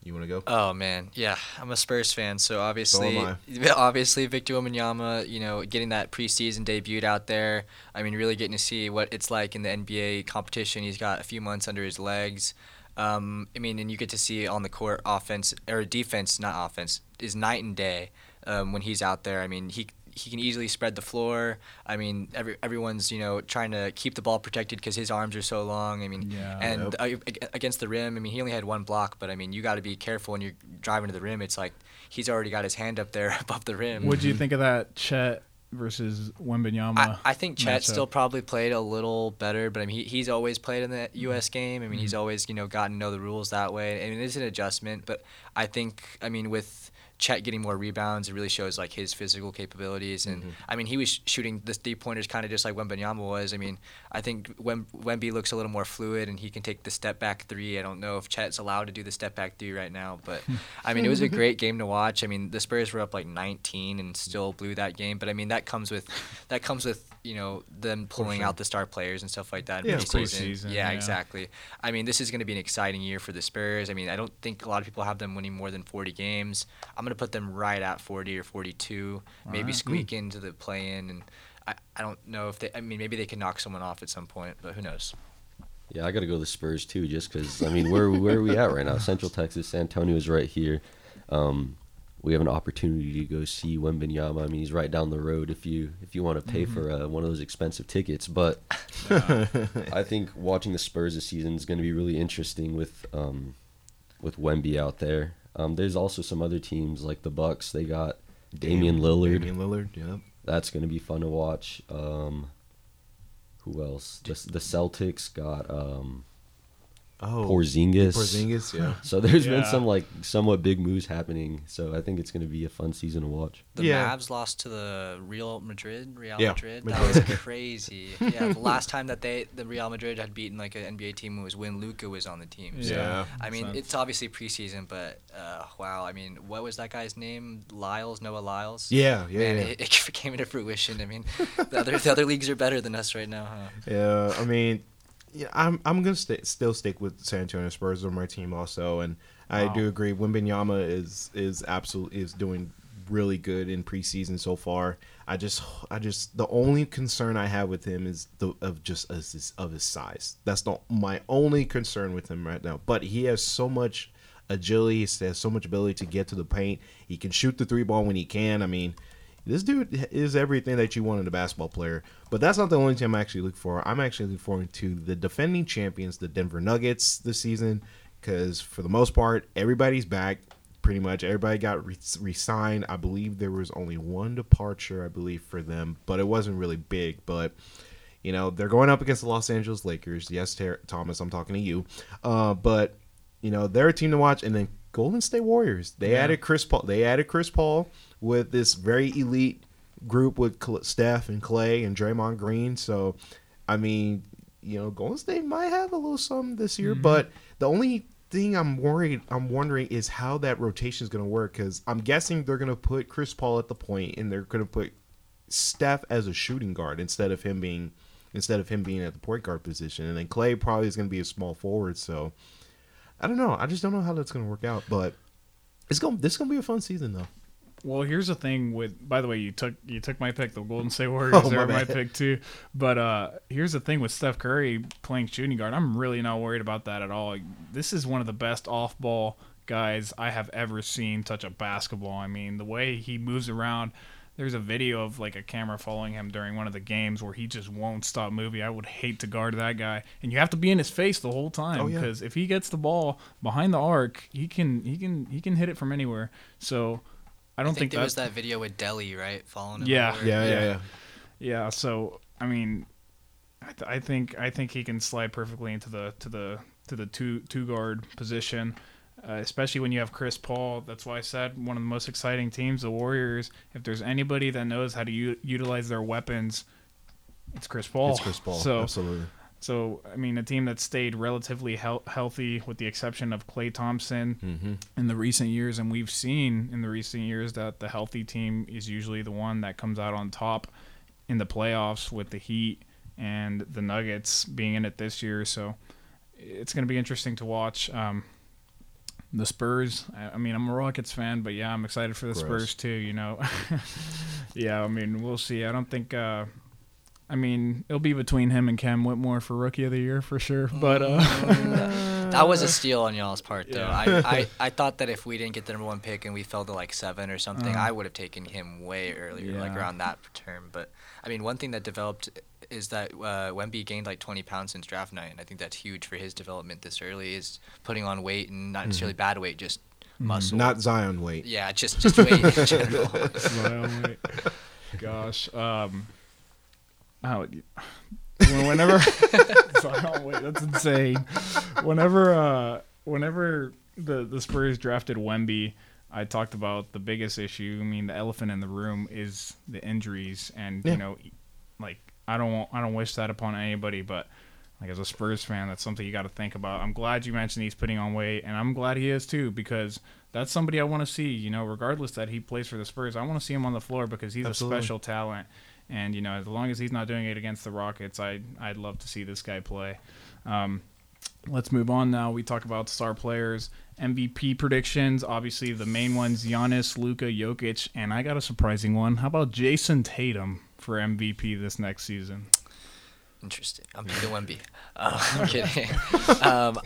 S5: You want to go?
S6: Oh man, yeah, I'm a Spurs fan, so obviously,
S5: am
S6: obviously Victor Wembanyama, you know, getting that preseason debut out there. I mean, really getting to see what it's like in the NBA competition. He's got a few months under his legs. Um, I mean, and you get to see on the court offense or defense, not offense, is night and day um, when he's out there. I mean, he he can easily spread the floor. I mean, every everyone's you know trying to keep the ball protected because his arms are so long. I mean,
S4: Yeah.
S6: and uh, against the rim, I mean, he only had one block, but I mean, you got to be careful when you're driving to the rim. It's like he's already got his hand up there above the rim.
S4: What do you think of that Chet versus Wembanyama?
S6: I, I think Chet
S4: matchup?
S6: still probably played a little better, but I mean, he, he's always played in the U.S. game. I mean, he's always, you know, gotten to know the rules that way. I mean, it's an adjustment, but I think, I mean, with Chet getting more rebounds, it really shows, like, his physical capabilities. And, mm-hmm. I mean, he was shooting the three-pointers kind of just like Wembanyama was. I mean, I think Wem- Wemby looks a little more fluid, and he can take the step-back three. I don't know if Chet's allowed to do the step-back three right now, but, I mean, it was a great game to watch. I mean, the Spurs were up, like, 19 and still blew that game, but, I mean, that comes with that comes with you know them pulling out the star players and stuff like that
S5: Yeah,
S6: preseason.
S4: Preseason,
S6: yeah,
S4: yeah.
S6: exactly. I mean, this is going to be an exciting year for the Spurs. I mean, I don't think a lot of people have them winning more than 40 games. I'm going to put them right at 40 or 42, maybe
S4: Alright.
S6: squeak into the play-in, and I, I don't know if they. I mean, maybe they can knock someone off at some point, but who knows?
S7: Yeah, I got to go the Spurs too, just because. I mean, where where are we at right now? Central Texas, San Antonio is right here. Um, we have an opportunity to go see Wembanyama. I mean, he's right down the road if you if you want to pay for uh, one of those expensive tickets. But I think watching the Spurs this season is going to be really interesting with um, with Wemby out there. Um, there's also some other teams like the Bucks. They got Damian Lillard.
S5: Damian Lillard. Yeah.
S7: That's going to be fun to watch. Um, who else? The, the Celtics got um,
S5: Oh.
S7: Porzingis.
S5: Porzingis. Yeah.
S7: So there's been some like somewhat big moves happening. So I think it's going to be a fun season to watch.
S6: The
S5: Yeah.
S6: Mavs lost to the Real Madrid. Real
S5: Yeah,
S6: Madrid. That
S5: Madrid.
S6: was crazy. yeah, the last time that they the Real Madrid had beaten like an NBA team was when Luka was on the team. So,
S5: Yeah.
S6: I mean,
S4: Sense.
S6: it's obviously preseason, but uh, wow. I mean, what was that guy's name? Lyles, Noah Lyles.
S5: Yeah. Yeah.
S6: Man,
S5: yeah.
S6: It, it came into fruition. I mean, the other the other leagues are better than us right now, huh?
S5: Yeah, I mean, yeah, I'm I'm gonna sta still stick with San Antonio Spurs on my team also, and I
S4: Wow.
S5: do agree. Wembanyama is is absolutely is doing really good in preseason so far. I just I just the only concern I have with him is the of just of his, of his size. That's not my only concern with him right now. But he has so much agility. He has so much ability to get to the paint. He can shoot the three ball when he can. I mean, this dude is everything that you want in a basketball player. But that's not the only team I'm actually looking for. I'm actually looking forward to the defending champions, the Denver Nuggets, this season, because for the most part, everybody's back. Pretty much everybody got re- re-signed. I believe there was only one departure, I believe, for them, but it wasn't really big. But you know, they're going up against the Los Angeles Lakers. Yes, Ter- Thomas, I'm talking to you. Uh, but you know, they're a team to watch. And then Golden State Warriors. They added Chris Paul. They added Chris Paul with this very elite group with Steph and Klay and Draymond Green. So, I mean, you know, Golden State might have a little something this year. Mm-hmm. But the only thing I'm worried, I'm wondering is how that rotation is going to work. Because I'm guessing they're going to put Chris Paul at the point, and they're going to put Steph as a shooting guard instead of him being instead of him being at the point guard position, and then Klay probably is going to be a small forward. So I don't know. I just don't know how that's going to work out, but it's going. This is going to be a fun season though.
S4: Well, here's the thing with. By the way, you took you took my pick. The Golden State Warriors
S5: Oh, my
S4: are my
S5: bad.
S4: pick too. But uh, here's the thing with Steph Curry playing shooting guard. I'm really not worried about that at all. This is one of the best off ball guys I have ever seen touch a basketball. I mean, the way he moves around. There's a video of like a camera following him during one of the games where he just won't stop moving. I would hate to guard that guy, and you have to be in his face the whole time
S5: Oh, yeah.
S4: because if he gets the ball behind the arc, he can he can he can hit it from anywhere. So I don't
S6: I think, there
S4: that-
S6: was that video with Delhi, right? Following him.
S4: Yeah.
S6: over.
S5: Yeah, yeah,
S4: Yeah.
S5: yeah.
S4: Yeah, so I mean, I, th- I think I think he can slide perfectly into the to the to the two two guard position, uh, especially when you have Chris Paul. That's why I said one of the most exciting teams, the Warriors. If there's anybody that knows how to u- utilize their weapons, it's Chris Paul.
S5: It's Chris Paul.
S4: So
S5: Absolutely.
S4: So I mean, a team that stayed relatively hel- healthy, with the exception of Klay Thompson
S5: Mm-hmm.
S4: in the recent years, and we've seen in the recent years that the healthy team is usually the one that comes out on top in the playoffs with the Heat and the Nuggets being in it this year. So it's going to be interesting to watch. Um, the Spurs. I I mean, I'm a Rockets fan, but yeah, I'm excited for the
S5: Gross.
S4: Spurs too. You know, yeah. I mean, we'll see. I don't think. Uh, I mean, it'll be between him and Cam Whitmore for Rookie of the Year for sure. But uh,
S6: That was a steal on y'all's part, though.
S4: Yeah.
S6: I, I, I thought that if we didn't get the number one pick and we fell to like seven or something,
S4: Uh-huh.
S6: I would have taken him way earlier, like around that term. But I mean, one thing that developed is that uh, Wemby gained like 20 pounds since draft night, and I think that's huge for his development this early. Is putting on weight and not necessarily bad weight, just muscle.
S5: Not Zion weight.
S6: yeah, just just weight in general.
S4: Well, wait. Gosh. Um, how, whenever. Sorry, oh, wait, that's insane. Whenever, uh, whenever the the Spurs drafted Wemby, I talked about the biggest issue. I mean, the elephant in the room is the injuries, and
S5: Yeah.
S4: you know, like I don't want, I don't wish that upon anybody, but. Like as a Spurs fan, that's something you got to think about. I'm glad you mentioned he's putting on weight, and I'm glad he is too because that's somebody I want to see. You know, regardless that he plays for the Spurs, I want to see him on the floor because he's
S5: Absolutely.
S4: a special talent. And you know, as long as he's not doing it against the Rockets, I I'd love to see this guy play. Um, let's move on now. We talk about star players, MVP predictions. Obviously, the main ones: Giannis, Luka, Jokic, and I got a surprising one. How about Jayson Tatum for MVP this next season?
S6: Interesting. I'm picking Wemby. Uh, I'm kidding. um,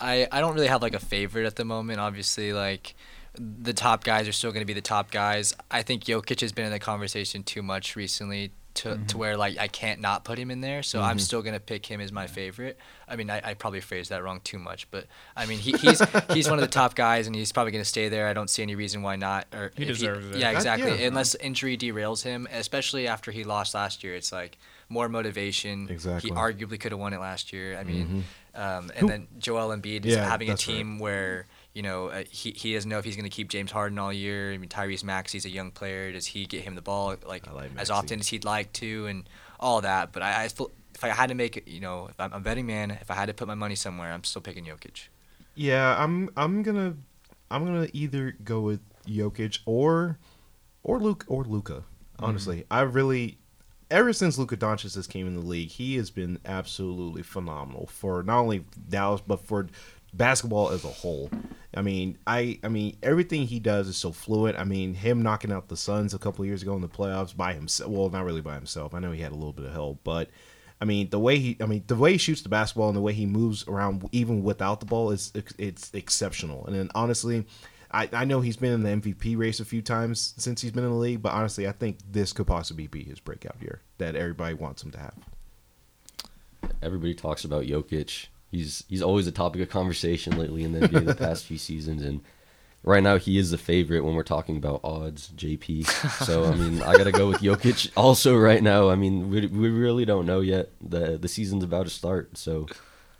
S6: I I don't really have like a favorite at the moment. Obviously, like the top guys are still going to be the top guys. I think Jokic has been in the conversation too much recently to, to mm-hmm. where like I can't not put him in there. So I'm mm-hmm. still going to pick him as my favorite. I mean, I, I probably phrased that wrong too much, but I mean he, he's he's one of the top guys and he's probably going to stay there. I don't see any reason why not. Or
S4: He deserves it.
S6: Yeah,
S5: That-
S6: exactly.
S5: yeah.
S6: Unless injury derails him, especially after he lost last year, it's like more motivation.
S5: Exactly.
S6: He arguably could have won it last year. I mean, mm-hmm. um, and
S5: Who-
S6: then Joel Embiid is
S5: Yeah,
S6: having a
S5: that's right.
S6: team where you know uh, he he doesn't know if he's going to keep James Harden all year. I mean, Tyrese Maxey's a young player. Does he get him the ball like,
S5: like
S6: as often as he'd like to, and all that? But I, I feel, if I had to make it, you know, if I'm a betting man, if I had to put my money somewhere, I'm still picking Jokic.
S5: Yeah, I'm I'm gonna I'm gonna either go with Jokic or or Luke or Luka. Honestly, I really ever since Luka Doncic has came in the league, he has been absolutely phenomenal for not only Dallas but for basketball as a whole. I mean, I I mean everything he does is so fluid. I mean, him knocking out the Suns a couple years ago in the playoffs by himself. Well, not really by himself. I know he had a little bit of help, but I mean the way he I mean the way he shoots the basketball and the way he moves around even without the ball is it's exceptional. And then honestly, I, I know he's been in the MVP race a few times since he's been in the league, but honestly, I think this could possibly be his breakout year that everybody wants him to have.
S7: everybody talks about Jokic. He's he's always a topic of conversation lately in the NBA the past few seasons, and right now he is the favorite when we're talking about odds. JP. So I mean, I gotta go with Jokic. Also, right now, I mean, we, we really don't know yet. the The season's about to start, so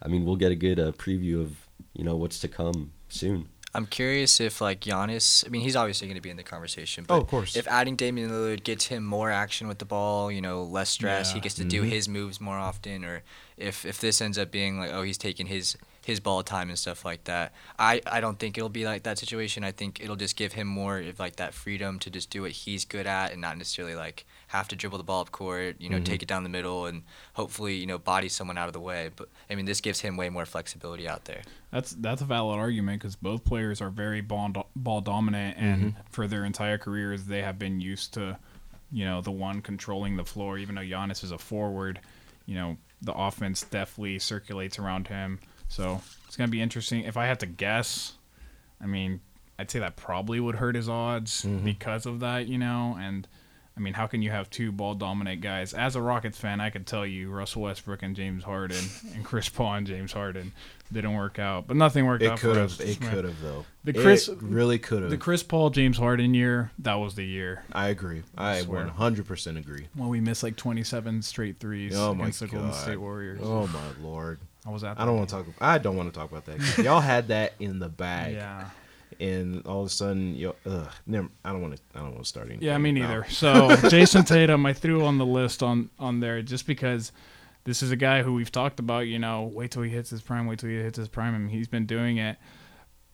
S7: I mean, we'll get a good uh, preview of you know what's to come soon.
S6: I'm curious if like Giannis. I mean, he's obviously going to be in the conversation. But
S5: Oh, of course.
S6: If adding Damian Lillard gets him more action with the ball, you know, less stress, he gets to do his moves more often, or if if this ends up being like, oh, he's taking his his ball time and stuff like that. I, I don't think it'll be like that situation. I think it'll just give him more of like that freedom to just do what he's good at and not necessarily like have to dribble the ball up court, you know,
S5: Mm-hmm.
S6: take it down the middle and hopefully, you know, body someone out of the way. But I mean, this gives him way more flexibility out there.
S4: That's that's a valid argument because both players are very ball do- ball dominant, and
S5: Mm-hmm.
S4: for their entire careers, they have been used to, you know, the one controlling the floor. Even though Giannis is a forward, you know, the offense definitely circulates around him. So it's gonna be interesting. If I had to guess, I mean, I'd say that probably would hurt his odds
S5: Mm-hmm.
S4: because of that, you know, and. I mean, how can you have two ball dominant guys? As a Rockets fan, I could tell you Russell Westbrook and James Harden and Chris Paul and James Harden didn't work out, but nothing worked
S5: It
S4: out
S5: could
S4: for
S5: have.
S4: us.
S5: It
S4: man.
S5: could have though.
S4: The Chris-
S5: it really could have.
S4: The Chris Paul James Harden year, that was the year
S5: I agree. I
S4: swear.
S5: 100 percent agree.
S4: when we missed like 27 straight threes
S5: Oh
S4: against the Golden State Warriors.
S5: Oh my lord.
S4: I was at.
S5: I don't want to talk. I don't want to talk about that. Y'all had that in the bag,
S4: Yeah,
S5: and all of a sudden, yo, ugh, never. I don't want to. I don't want to start anything.
S4: yeah, me
S5: No.
S4: neither. So Jayson Tatum, I threw on the list on on there just because this is a guy who we've talked about. You know, wait till he hits his prime. Wait till he hits his prime, and he's been doing it.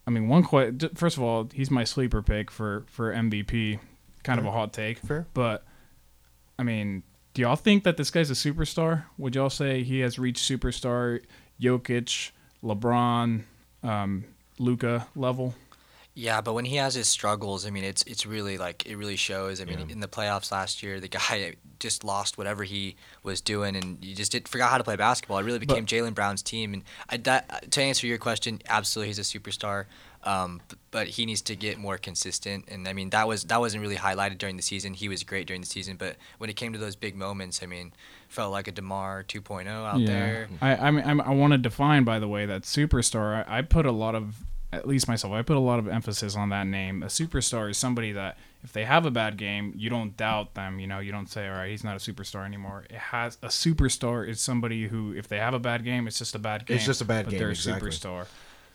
S4: I mean, one que- j- First of all, he's my sleeper pick for for MVP. Kind of a hot take,
S5: Fair.
S4: but I mean, do y'all think that this guy's a superstar? Would y'all say he has reached superstar Jokic, LeBron, um, Luka level?
S6: Yeah, but when he has his struggles, I mean, it's it's really like it really shows. I mean, in the playoffs last year, the guy just lost whatever he was doing, and you just did forgot how to play basketball. It really became Jaylen Brown's team. And I, that, to answer your question, absolutely, he's a superstar. Um, but he needs to get more consistent. And I mean, that was that wasn't really highlighted during the season. He was great during the season, but when it came to those big moments, I mean, felt like a Demar 2.0 out there.
S4: I I mean I'm, I want to define by the way that superstar. I, I put a lot of at least myself. I put a lot of emphasis on that name. A superstar is somebody that if they have a bad game, you don't doubt them. You know, you don't say, all right, he's not a superstar anymore. It has a superstar is somebody who if they have a bad game, it's just a bad game.
S5: It's just a bad
S4: but
S5: game,
S4: They're
S5: exactly.
S4: a superstar.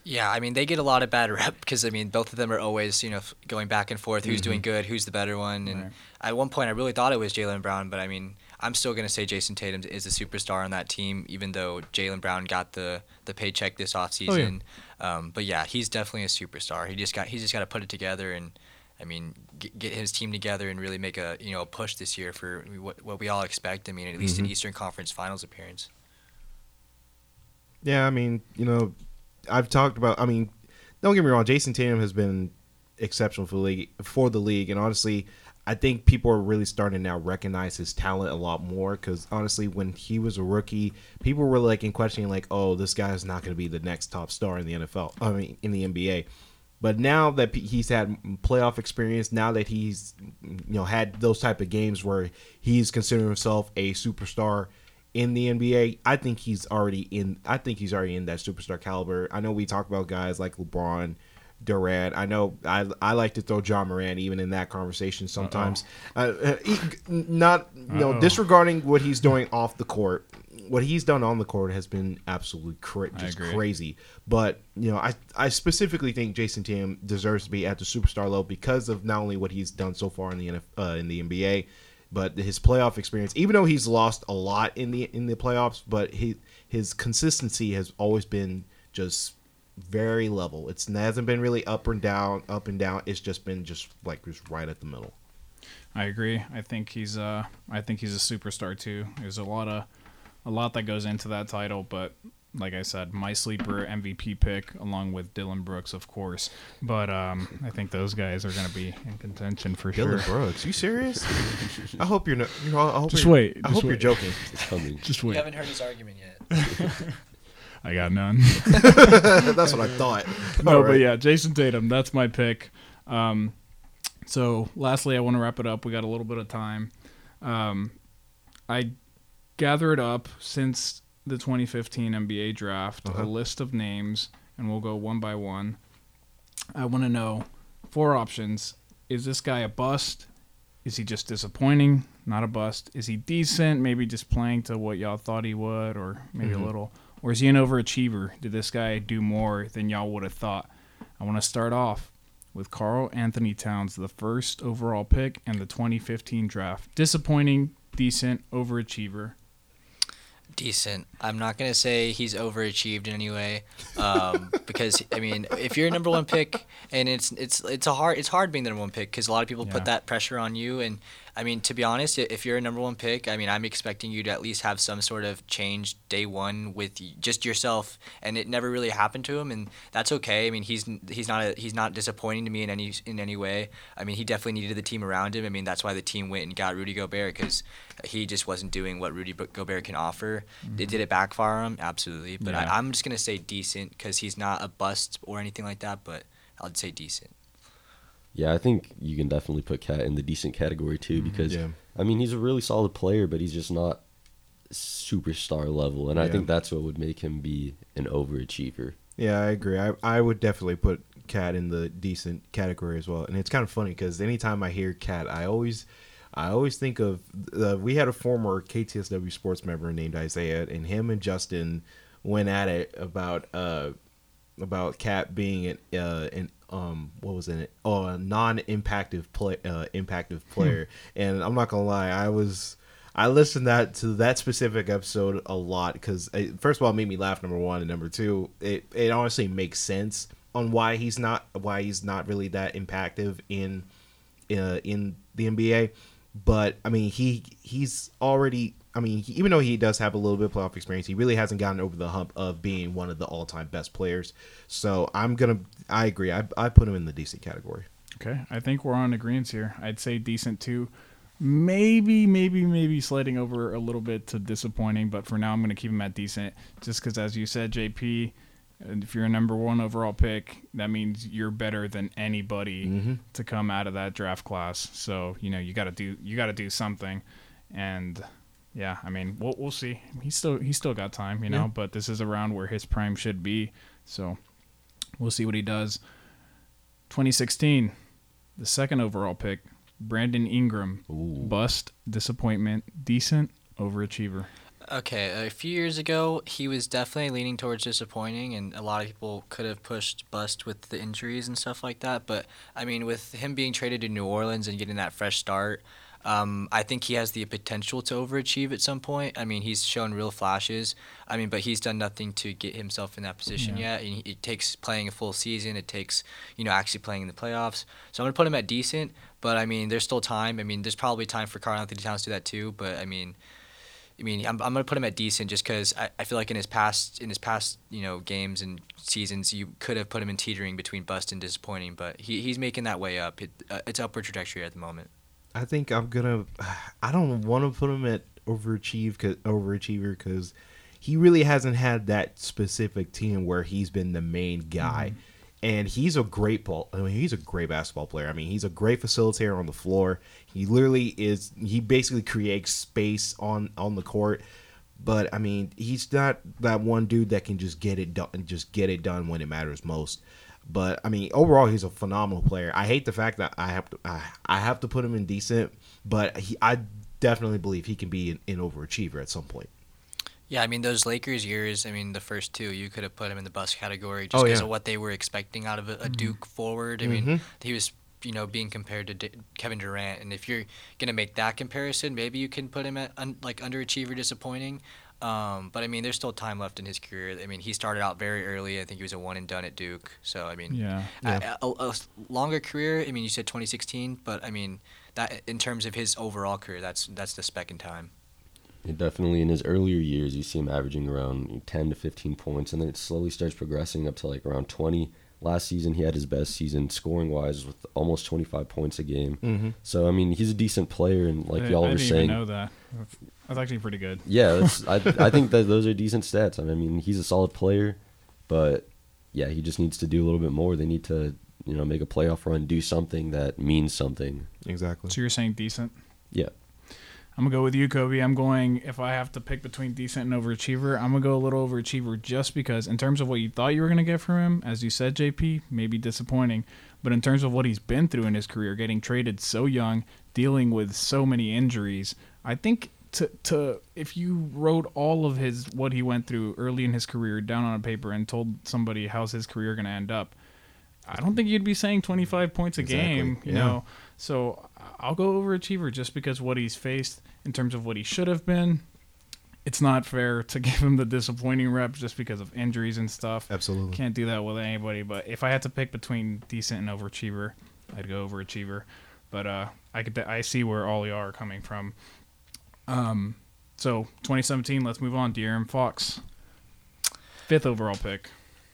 S6: Yeah, I mean they get a lot of bad rep because I mean both of them are always you know going back and forth. Who's doing mm-hmm. good? Who's the better one? And
S4: Right.
S6: at one point I really thought it was Jaylen Brown, but I mean I'm still gonna say Jayson Tatum is a superstar on that team, even though Jaylen Brown got the the paycheck this offseason. um, but yeah, he's definitely a superstar. He just got he just got to put it together and. I mean, get, get his team together and really make a you know a push this year for what, what we all expect. I mean, at least an Eastern Conference Finals appearance.
S5: Yeah, I mean, you know, I've talked about. I mean, don't get me wrong. Jayson Tatum has been exceptional for the league, for the league, and honestly, I think people are really starting to now recognize his talent a lot more. Because honestly, when he was a rookie, people were like in questioning, like, "Oh, this guy is not going to be the next top star in the NFL. I mean, in the NBA." But now that he's had playoff experience, now that he's you know had those type of games where he's considering himself a superstar in the NBA, I think he's already in. I think he's already in that superstar caliber. I know we talk about guys like LeBron, Durant. I know I I like to throw Ja Morant even in that conversation sometimes. Uh, uh, he- not no
S4: Uh-oh.
S5: disregarding what he's doing off the court. What he's done on the court has been absolutely cra- just crazy. But you know, I I specifically think Jayson Tatum deserves to be at the superstar level because of not only what he's done so far in the NF, uh, in the NBA, but his playoff experience. Even though he's lost a lot in the in the playoffs, but he his consistency has always been just very level. It's, it hasn't been really up and down, up and down. It's just been just like just right at the middle.
S4: I agree. I think he's uh I think he's a superstar too. There's a lot of a lot that goes into that title, but like I said, my sleeper MVP pick along with Dillon Brooks, of course. But um I think those guys are going to be in contention for
S5: Dillon
S4: sure.
S5: Brooks, you serious? I hope you're not. You know, I hope
S4: Just
S5: you're-
S4: wait,
S5: I
S4: just
S5: hope you're joking.
S7: It's coming.
S4: Just
S6: You
S4: wait.
S6: haven't heard his argument yet.
S4: I got none.
S5: That's what I thought.
S4: no,
S5: All
S4: but yeah, Jayson Tatum, that's my pick. Um, so, lastly, I want to wrap it up. We got a little bit of time. Um, I gathered up since the 2015 NBA draft
S5: Uh-huh.
S4: a list of names, and we'll go one by one. I want to know four options. Is this guy a bust? Is he just disappointing? Not a bust. Is he decent? Maybe just playing to what y'all thought he would, or maybe a little. Or is he an overachiever? Did this guy do more than y'all would have thought? I want to start off with Karl-Anthony Towns, the first overall pick in the 2015 draft. Disappointing, decent, overachiever.
S6: decent. I'm not gonna say he's overachieved in any way, um, because I mean, if you're a number one pick, and it's it's it's a hard it's hard being the number one pick because a lot of people
S4: Yeah.
S6: put that pressure on you. And I mean, to be honest, if you're a number one pick, I mean, I'm expecting you to at least have some sort of change day one with just yourself, and it never really happened to him, and that's okay. I mean, he's he's not a, he's not disappointing to me in any in any way. I mean, he definitely needed the team around him. I mean, that's why the team went and got Rudy Gobert because he just wasn't doing what Rudy Gobert can offer. Did, mm-hmm. did it backfire him? Absolutely. But
S4: Yeah.
S6: I, I'm just gonna say decent because he's not a bust or anything like that. But I'd say decent.
S7: Yeah, I think you can definitely put Cat in the decent category too because
S5: Yeah.
S7: I mean he's a really solid player, but he's just not superstar level, and I think that's what would make him be an overachiever.
S5: Yeah, I agree. I, I would definitely put Cat in the decent category as well. And it's kind of funny because anytime I hear Cat, I always I always think of uh, we had a former KTSW sports member named Isaiah, and him and Justin went at it about uh about Cat being an uh an um what was it oh a non-impactive play uh impactive player, and I'm not gonna lie, I was. I listened that to that specific episode a lot because first of all, it made me laugh. Number one, and number two, it it honestly makes sense on why he's not why he's not really that impactive in uh, in the NBA. But I mean, he he's already. I mean, he, even though he does have a little bit of playoff experience, he really hasn't gotten over the hump of being one of the all time best players. So I'm gonna. I agree. I I put him in the decent category.
S4: Okay, I think we're on agreement here. I'd say decent too. Maybe, maybe, maybe sliding over a little bit to disappointing, but for now I'm going to keep him at decent. Just because, as you said, JP, and if you're a number one overall pick, that means you're better than anybody mm-hmm. to come out of that draft class. So you know you got to do you got to do something, and yeah, I mean we'll we'll see. He's still he's still got time, you know.
S5: Yeah.
S4: But this is around where his prime should be, so we'll see what he does. 2016, the second overall pick, Brandon Ingram, bust, disappointment, decent, overachiever.
S6: Okay, a few years ago, he was definitely leaning towards disappointing, and a lot of people could have pushed bust with the injuries and stuff like that. But I mean, with him being traded to New Orleans and getting that fresh start, um, I think he has the potential to overachieve at some point. I mean, he's shown real flashes. I mean, but he's done nothing to get himself in that position
S4: Yeah.
S6: yet. And it takes playing a full season. It takes you know actually playing in the playoffs. So I'm gonna put him at decent. But I mean, there's still time. I mean, there's probably time for Karl-Anthony Towns to do that too. But I mean. I mean, I'm, I'm gonna put him at decent just because I, I feel like in his past in his past you know games and seasons you could have put him in teetering between bust and disappointing, but he, he's making that way up. It, uh, it's upward trajectory at the moment.
S5: I think I'm gonna. I don't want to put him at overachieve, cause, overachiever, because he really hasn't had that specific team where he's been the main guy. And he's a great ball. I mean, he's a great basketball player. I mean, he's a great facilitator on the floor. He literally is. He basically creates space on on the court. But I mean, he's not that one dude that can just get it done, just get it done when it matters most. But I mean, overall, he's a phenomenal player. I hate the fact that I have to, I, I have to put him in decent, but he, I definitely believe he can be an, an overachiever at some point.
S6: Yeah, I mean those Lakers years. I mean the first two, you could have put him in the bust category just
S5: Oh,
S6: because
S5: yeah.
S6: of what they were expecting out of a, a Duke forward. I mean, he was you know being compared to D- Kevin Durant, and if you're gonna make that comparison, maybe you can put him at un- like underachiever, disappointing. Um, but I mean, there's still time left in his career. I mean, he started out very early. I think he was a one and done at Duke. So I mean,
S4: Yeah.
S6: a, a, a longer career. I mean, you said 2016, but I mean that in terms of his overall career, that's that's the spec in time.
S7: It definitely in his earlier years, you see him averaging around 10 to 15 points, and then it slowly starts progressing up to like around 20. Last season, he had his best season scoring wise with almost 25 points a game.
S5: Mm-hmm.
S7: So I mean, he's a decent player, and like
S4: I,
S7: y'all
S4: I
S7: were
S4: didn't
S7: saying,
S4: even know that. That's actually pretty good.
S7: yeah, that's, I I think that those are decent stats. I mean, he's a solid player, but yeah, he just needs to do a little bit more. They need to you know make a playoff run, do something that means something.
S5: Exactly.
S4: So you're saying decent?
S7: Yeah.
S4: I'm gonna go with you, Koby. I'm going if I have to pick between decent and overachiever, I'm gonna go a little overachiever just because in terms of what you thought you were gonna get from him, as you said, JP, maybe disappointing. But in terms of what he's been through in his career, getting traded so young, dealing with so many injuries, I think to to if you wrote all of his what he went through early in his career down on a paper and told somebody how's his career gonna end up, I don't think you'd be saying 25 points a
S5: Exactly,
S4: game, you
S5: yeah.
S4: know. So I'll go overachiever just because what he's faced in terms of what he should have been, it's not fair to give him the disappointing rep just because of injuries and stuff.
S5: Absolutely.
S4: Can't do that with anybody. But if I had to pick between decent and overachiever, I'd go overachiever. But uh, I could I see where all y'all are coming from. Um, so 2017. Let's move on. De'Aaron Fox, fifth overall pick.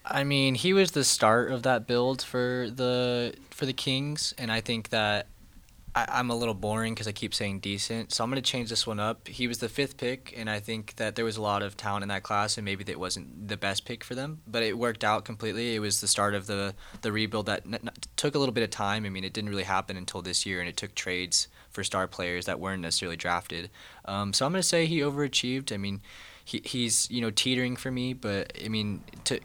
S6: I mean, he was the start of that build for the for the Kings, and I think that I, I'm a little boring because I keep saying decent. So I'm going to change this one up. He was the fifth pick, and I think that there was a lot of talent in that class, and maybe that wasn't the best pick for them, but it worked out completely. It was the start of the the rebuild that n- n- took a little bit of time. I mean, it didn't really happen until this year, and it took trades for star players that weren't necessarily drafted. Um, so I'm going to say he overachieved. I mean, he, he's you know teetering for me, but I mean to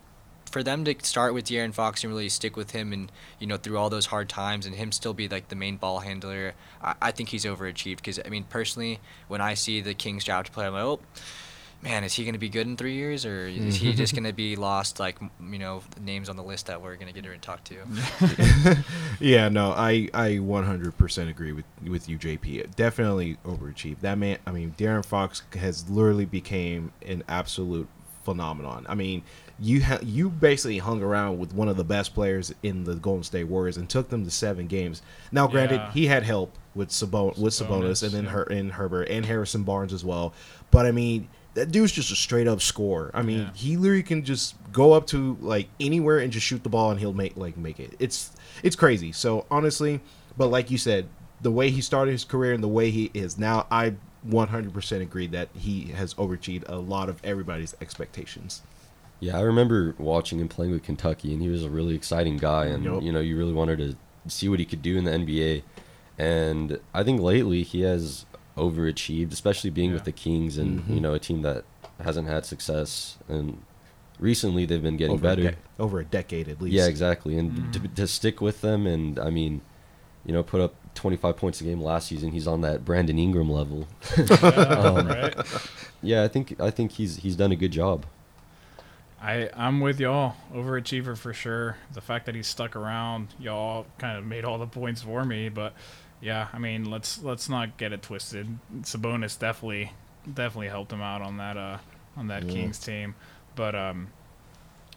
S6: for them to start with De'Aaron Fox and really stick with him and you know through all those hard times and him still be like the main ball handler, I, I think he's overachieved because I mean personally when I see the Kings draft player, I'm like oh. Man, is he going to be good in three years, or is he mm-hmm. just going to be lost like you know names on the list that we're going to get her and talk to?
S5: Yeah, no, I I 100% agree with with you, JP. Definitely overachieved. That man, I mean, De'Aaron Fox has literally became an absolute phenomenon. I mean, you ha- you basically hung around with one of the best players in the Golden State Warriors and took them to seven games. Now, granted,
S4: Yeah.
S5: he had help with Sabon- with Sabonis,
S4: Sabonis,
S5: and then
S4: yeah.
S5: her and Huerter and Harrison Barnes as well. But I mean, that dude's just a straight up scorer. I mean,
S4: Yeah.
S5: he literally can just go up to like anywhere and just shoot the ball and he'll make like make it. It's it's crazy. So honestly, but like you said, the way he started his career and the way he is now, I 100% agree that he has overachieved a lot of everybody's expectations.
S7: Yeah, I remember watching him playing with Kentucky, and he was a really exciting guy, and
S5: Yup.
S7: you know, you really wanted to see what he could do in the NBA. And I think lately he has overachieved, especially being with the Kings and
S5: Mm-hmm.
S7: you know a team that hasn't had success. And recently they've been getting
S5: over
S7: better.
S5: A de- over a decade at least.
S7: Yeah, exactly. And to, to stick with them, and I mean, you know, put up 25 points a game last season. He's on that Brandon Ingram level. Um,
S4: right?
S7: Yeah, I think I think he's he's done a good job.
S4: I I'm with y'all. Overachiever for sure. The fact that he stuck around, y'all kind of made all the points for me. But yeah, I mean, let's let's not get it twisted. Sabonis definitely definitely helped him out on that uh on that Kings team. But um,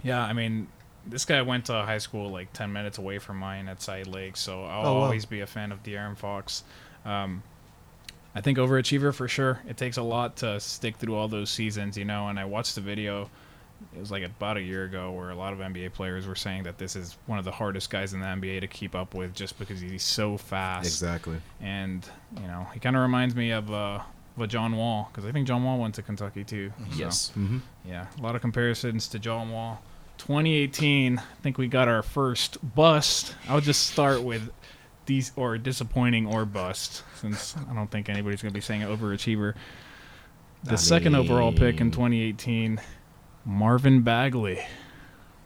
S4: yeah, I mean, this guy went to high school like ten minutes away from mine at Side Lake, so I'll
S5: Oh, wow.
S4: always be a fan of De'Aaron Fox. Um, I think overachiever for sure. It takes a lot to stick through all those seasons, you know. And I watched the video. It was like about a year ago where a lot of NBA players were saying that this is one of the hardest guys in the NBA to keep up with, just because he's so fast.
S5: Exactly.
S4: And you know, he kind of reminds me of uh, of a John Wall because I think John Wall went to Kentucky too. So,
S5: Yes. Mm-hmm.
S4: yeah, a lot of comparisons to John Wall. 2018, I think we got our first bust. I'll just start with these or disappointing or bust, since I don't think anybody's gonna be saying overachiever. The
S5: I
S4: second overall pick in 2018, Marvin Bagley.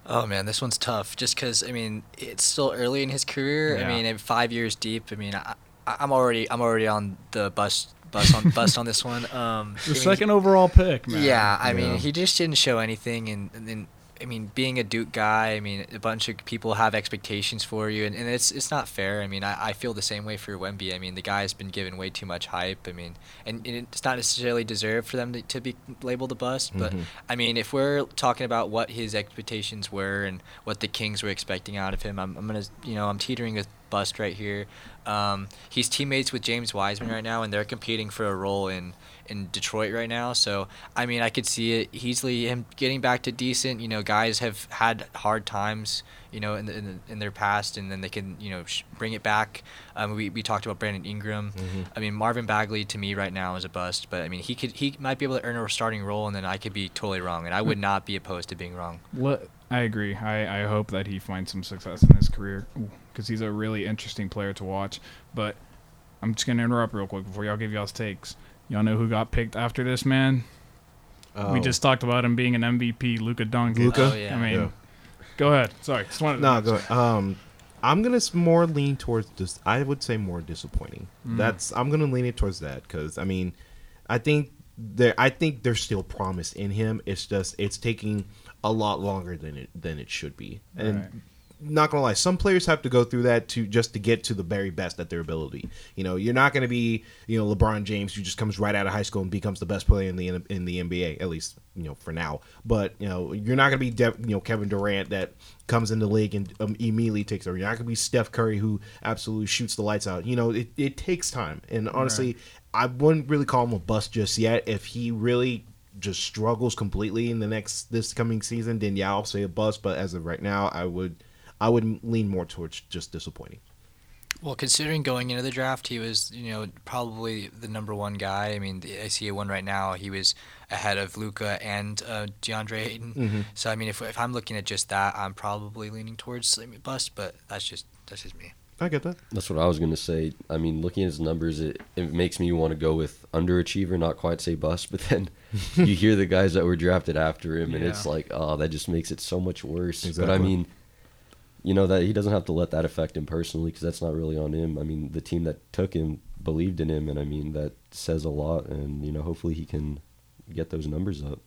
S6: Oh man, this one's tough. Just because I mean it's still early in his career.
S4: Yeah.
S6: I mean, five years deep. I mean, I, I- I'm already I'm already on the bus bus on bust on this one. Um, I
S4: The
S6: mean,
S4: second overall pick, man.
S6: Yeah, I
S5: Yeah.
S6: mean, he just didn't show anything, and, and then I mean, being a Duke guy, I mean, a bunch of people have expectations for you, and, and it's it's not fair. I mean, I, I feel the same way for Wemby. I mean, the guy's been given way too much hype. I mean, and, and it's not necessarily deserved for them to, to be labeled a bust, but mm-hmm. I mean, if we're talking about what his expectations were and what the Kings were expecting out of him, I'm, I'm gonna, you know, I'm teetering with bust right here. Um, he's teammates with James Wiseman right now, and they're competing for a role in in Detroit right now. So I mean, I could see it easily him getting back to decent. You know, guys have had hard times, you know, in the, in, the, in their past, and then they can you know sh- bring it back. Um, we we talked about Brandon Ingram. I mean, Marvin Bagley to me right now is a bust, but I mean he could he might be able to earn a starting role, and then I could be totally wrong, and I would not be opposed to being wrong.
S4: Let- I agree. I, I hope that he finds some success in his career because he's a really interesting player to watch. But I'm just gonna interrupt real quick before y'all give y'all's takes. Y'all know who got picked after this man? We
S5: Oh.
S4: just talked about him being an MVP, Luka Doncic.
S5: Luka?
S6: Oh, yeah.
S4: I mean,
S5: Yeah.
S4: go ahead. Sorry, just wanted
S5: No, go. Um, I'm gonna s- more lean towards this. I would say more disappointing. That's I'm gonna lean it towards that because I mean, I think there. I think there's still promise in him. It's just it's taking a lot longer than it than it should be. And
S4: Right.
S5: not gonna lie, some players have to go through that to just to get to the very best at their ability. You know, you're not gonna be you know LeBron James who just comes right out of high school and becomes the best player in the in the NBA at least you know for now. But you know, you're not gonna be De- you know Kevin Durant that comes in the league and um, immediately takes over. You're not gonna be Steph Curry who absolutely shoots the lights out. You know, it, it takes time, and honestly, I wouldn't really call him a bust just yet. If he really just struggles completely in the next this coming season, then yeah, I'll say a bust. But as of right now, I would I would lean more towards just disappointing.
S6: Well, considering going into the draft, he was, you know, probably the number one guy. I mean, the, I see one right now. He was ahead of Luka and uh, DeAndre Ayton.
S5: Mm-hmm.
S6: So, I mean, if, if I'm looking at just that, I'm probably leaning towards bust. But that's just that's just me.
S5: I get that.
S7: That's what I was gonna say. I mean, looking at his numbers, it, it makes me want to go with underachiever, not quite say bust. But then you hear the guys that were drafted after him, and it's like, oh, that just makes it so much worse. But I mean, you know that he doesn't have to let that affect him personally because that's not really on him. I mean, the team that took him believed in him, and I mean that says a lot. And you know, hopefully he can get those numbers up.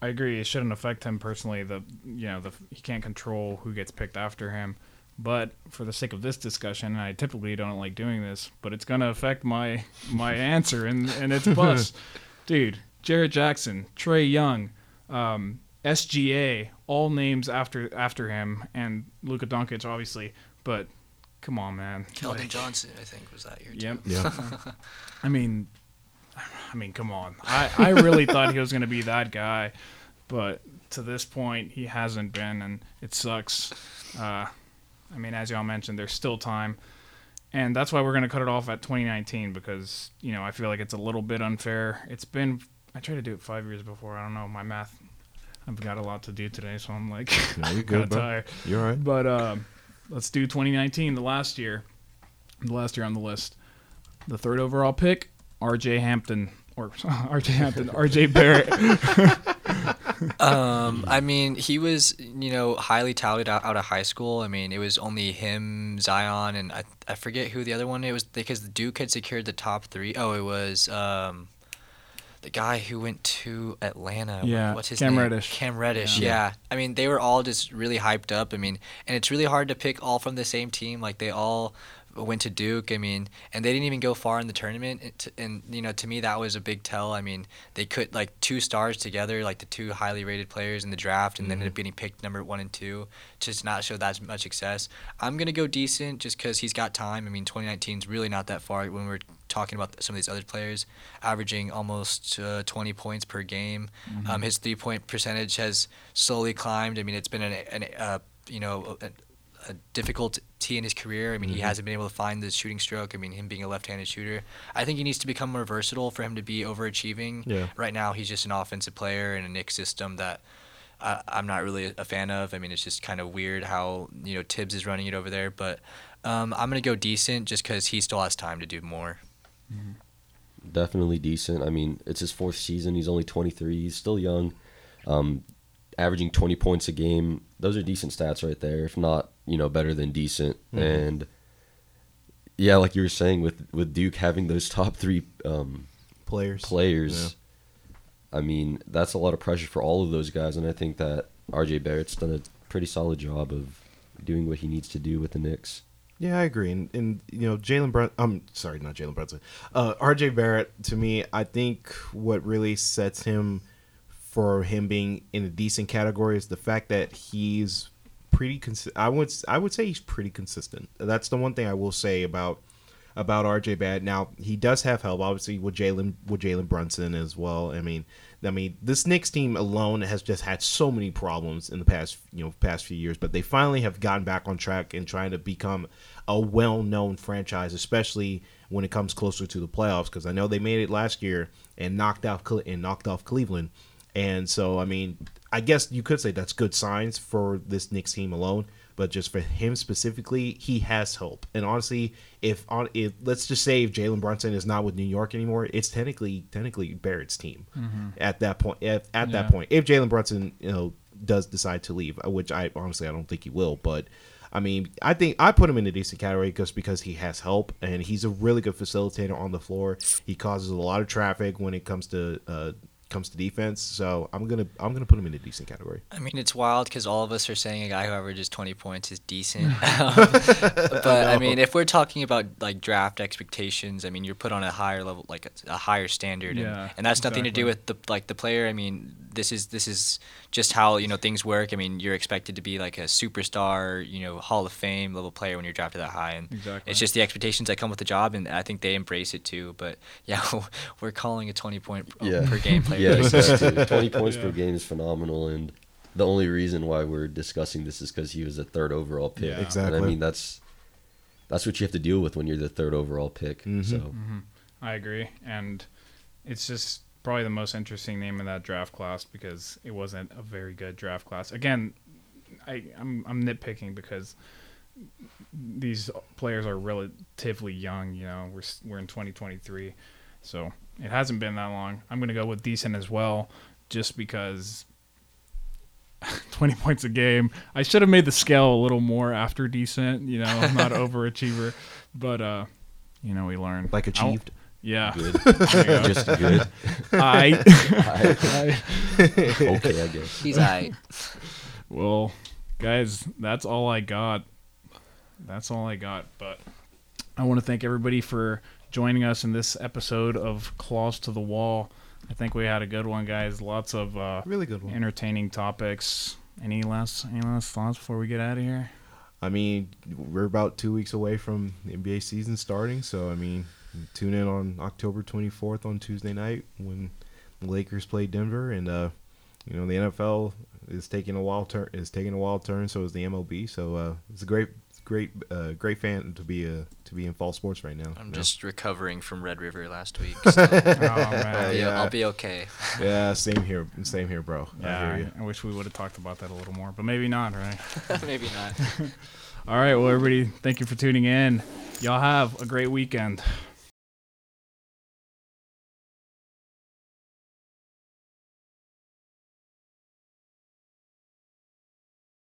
S4: I agree. It shouldn't affect him personally. The you know the he can't control who gets picked after him. But for the sake of this discussion, and I typically don't like doing this, but it's gonna affect my my answer, and and it's bust, dude. Jaren Jackson, Trae Young, um, SGA, all names after after him, and Luka Doncic, obviously. But come on, man.
S6: Keldon
S4: Like-
S6: Johnson, I think, was that year too.
S4: Yep.
S5: Yeah.
S4: I mean, I mean, come on. I, I really thought he was going to be that guy, but to this point, he hasn't been, and it sucks. Uh, I mean, as y'all mentioned, there's still time, and that's why we're going to cut it off at 2019 because you know I feel like it's a little bit unfair. It's been I tried to do it five years before. I don't know my math. I've got a lot to do today, so I'm like
S5: No, you're good,
S4: tired.
S5: You're all right.
S4: But um, let's do 2019, the last year, the last year on the list. The third overall pick, R.J. Hampton or R.J. Hampton, R.J. Barrett.
S6: Um, I mean, he was, you know, highly touted out, out of high school. I mean, it was only him, Zion, and I, I forget who the other one it was because the Duke had secured the top three. Oh, it was um, the guy who went to Atlanta.
S4: Yeah,
S6: what's his
S4: Cam
S6: name?
S4: Reddish.
S6: Cam Reddish. Yeah. I mean, they were all just really hyped up. I mean, and it's really hard to pick all from the same team. Like they all went to Duke. I mean, and they didn't even go far in the tournament. And you know, to me, that was a big tell. I mean, they could like two stars together, like the two highly rated players in the draft, and then ended up getting picked number one and two, just not show that much success. I'm gonna go decent just because he's got time. I mean, 2019 is really not that far when we're talking about some of these other players, averaging almost uh, 20 points per game. Um, his three point percentage has slowly climbed. I mean, it's been an, an uh, you know. A, a difficulty in his career. I mean, he hasn't been able to find the shooting stroke. I mean, him being a left-handed shooter. I think he needs to become more versatile for him to be overachieving.
S5: Yeah.
S6: Right now, he's just an offensive player in a Knicks system that I, I'm not really a fan of. I mean, it's just kind of weird how you know Thibs is running it over there. But um, I'm gonna go decent just because he still has time to do more.
S7: definitely decent. I mean, it's his fourth season. He's only 23. He's still young. Um, averaging 20 points a game. Those are decent stats right there. If not, you know, better than decent. And yeah, like you were saying with with Duke having those top three um,
S5: Players.
S7: players. I mean, that's a lot of pressure for all of those guys, and I think that RJ Barrett's done a pretty solid job of doing what he needs to do with the Knicks.
S5: Yeah, I agree, and and you know Jalen Brun. I'm sorry, not Jalen Brunson. Uh, R.J. Barrett. To me, I think what really sets him for him being in a decent category is the fact that he's pretty. Consi- I would I would say he's pretty consistent. That's the one thing I will say about about RJ Barrett. Now he does have help, obviously, with Jalen with Jalen Brunson as well. I mean, I mean, this Knicks team alone has just had so many problems in the past, you know, past few years. But they finally have gotten back on track and trying to become a well-known franchise, especially when it comes closer to the playoffs. Because I know they made it last year and knocked out and knocked off Cleveland. And so, I mean, I guess you could say that's good signs for this Knicks team alone. But just for him specifically, he has help. And honestly, if on if let's just say if Jalen Brunson is not with New York anymore, it's technically technically Barrett's team at that point. At, at
S4: Yeah.
S5: that point, if Jalen Brunson you know does decide to leave, uh, which I honestly I don't think he will, but. I mean, I think I put him in a decent category just because he has help and he's a really good facilitator on the floor. He causes a lot of traffic when it comes to uh, comes to defense. So I'm gonna I'm gonna put him in a decent category.
S6: I mean, it's wild because all of us are saying a guy who averages 20 points is decent. Um, but I mean, if we're talking about like draft expectations, I mean, you're put on a higher level, like a, a higher standard, and,
S4: Yeah,
S6: and that's nothing to do with the like the player. I mean, this is this is just how you know things work. I mean, you're expected to be like a superstar, you know, Hall of Fame level player when you're drafted that high, and
S4: Exactly.
S6: it's just the expectations that come with the job, and I think they embrace it too. But yeah, we're calling a 20 point
S7: Yeah.
S6: per game player.
S7: Yeah, exactly. 20 points per game is phenomenal. And the only reason why we're discussing this is because he was a third overall pick.
S4: Yeah.
S7: And
S5: Exactly.
S7: I mean, that's that's what you have to deal with when you're the third overall pick.
S5: Mhm.
S7: So
S4: I agree, and it's just probably the most interesting name in that draft class because it wasn't a very good draft class. Again, I, I'm I'm nitpicking because these players are relatively young. You know, we're we're in 2023, so it hasn't been that long. I'm gonna go with decent as well, just because. 20 points a game. I should have made the scale a little more after decent, you know, I'm not overachiever, but uh you know, we learned
S5: Like achieved.
S4: Yeah.
S7: good.
S4: Go.
S7: Just good.
S4: I,
S7: I- okay, I guess.
S6: He's I.
S4: well, guys, that's all I got. That's all I got. But I want to thank everybody for joining us in this episode of Claws to the Wall. I think we had a good one, guys. Lots of uh,
S5: Really good one.
S4: entertaining topics. Any last any last thoughts before we get out of here?
S5: I mean, we're about two weeks away from the NBA season starting, so I mean, tune in on October 24th on Tuesday night when the Lakers play Denver, and uh, you know the NFL is taking a wild turn. Is taking a wild turn. So is the MLB. So uh, it's a great, great, uh, great fan to be uh, to be in fall sports right now.
S6: I'm
S5: you know?
S6: just recovering from Red River last week. So I'll,
S4: Oh
S6: be,
S5: yeah.
S6: I'll be okay.
S5: yeah, same here, same here, bro. I
S4: yeah.
S5: hear you.
S4: I, I wish we would have talked about that a little more, but maybe not, right?
S6: Maybe not.
S4: All right, well, everybody, thank you for tuning in. Y'all have a great weekend.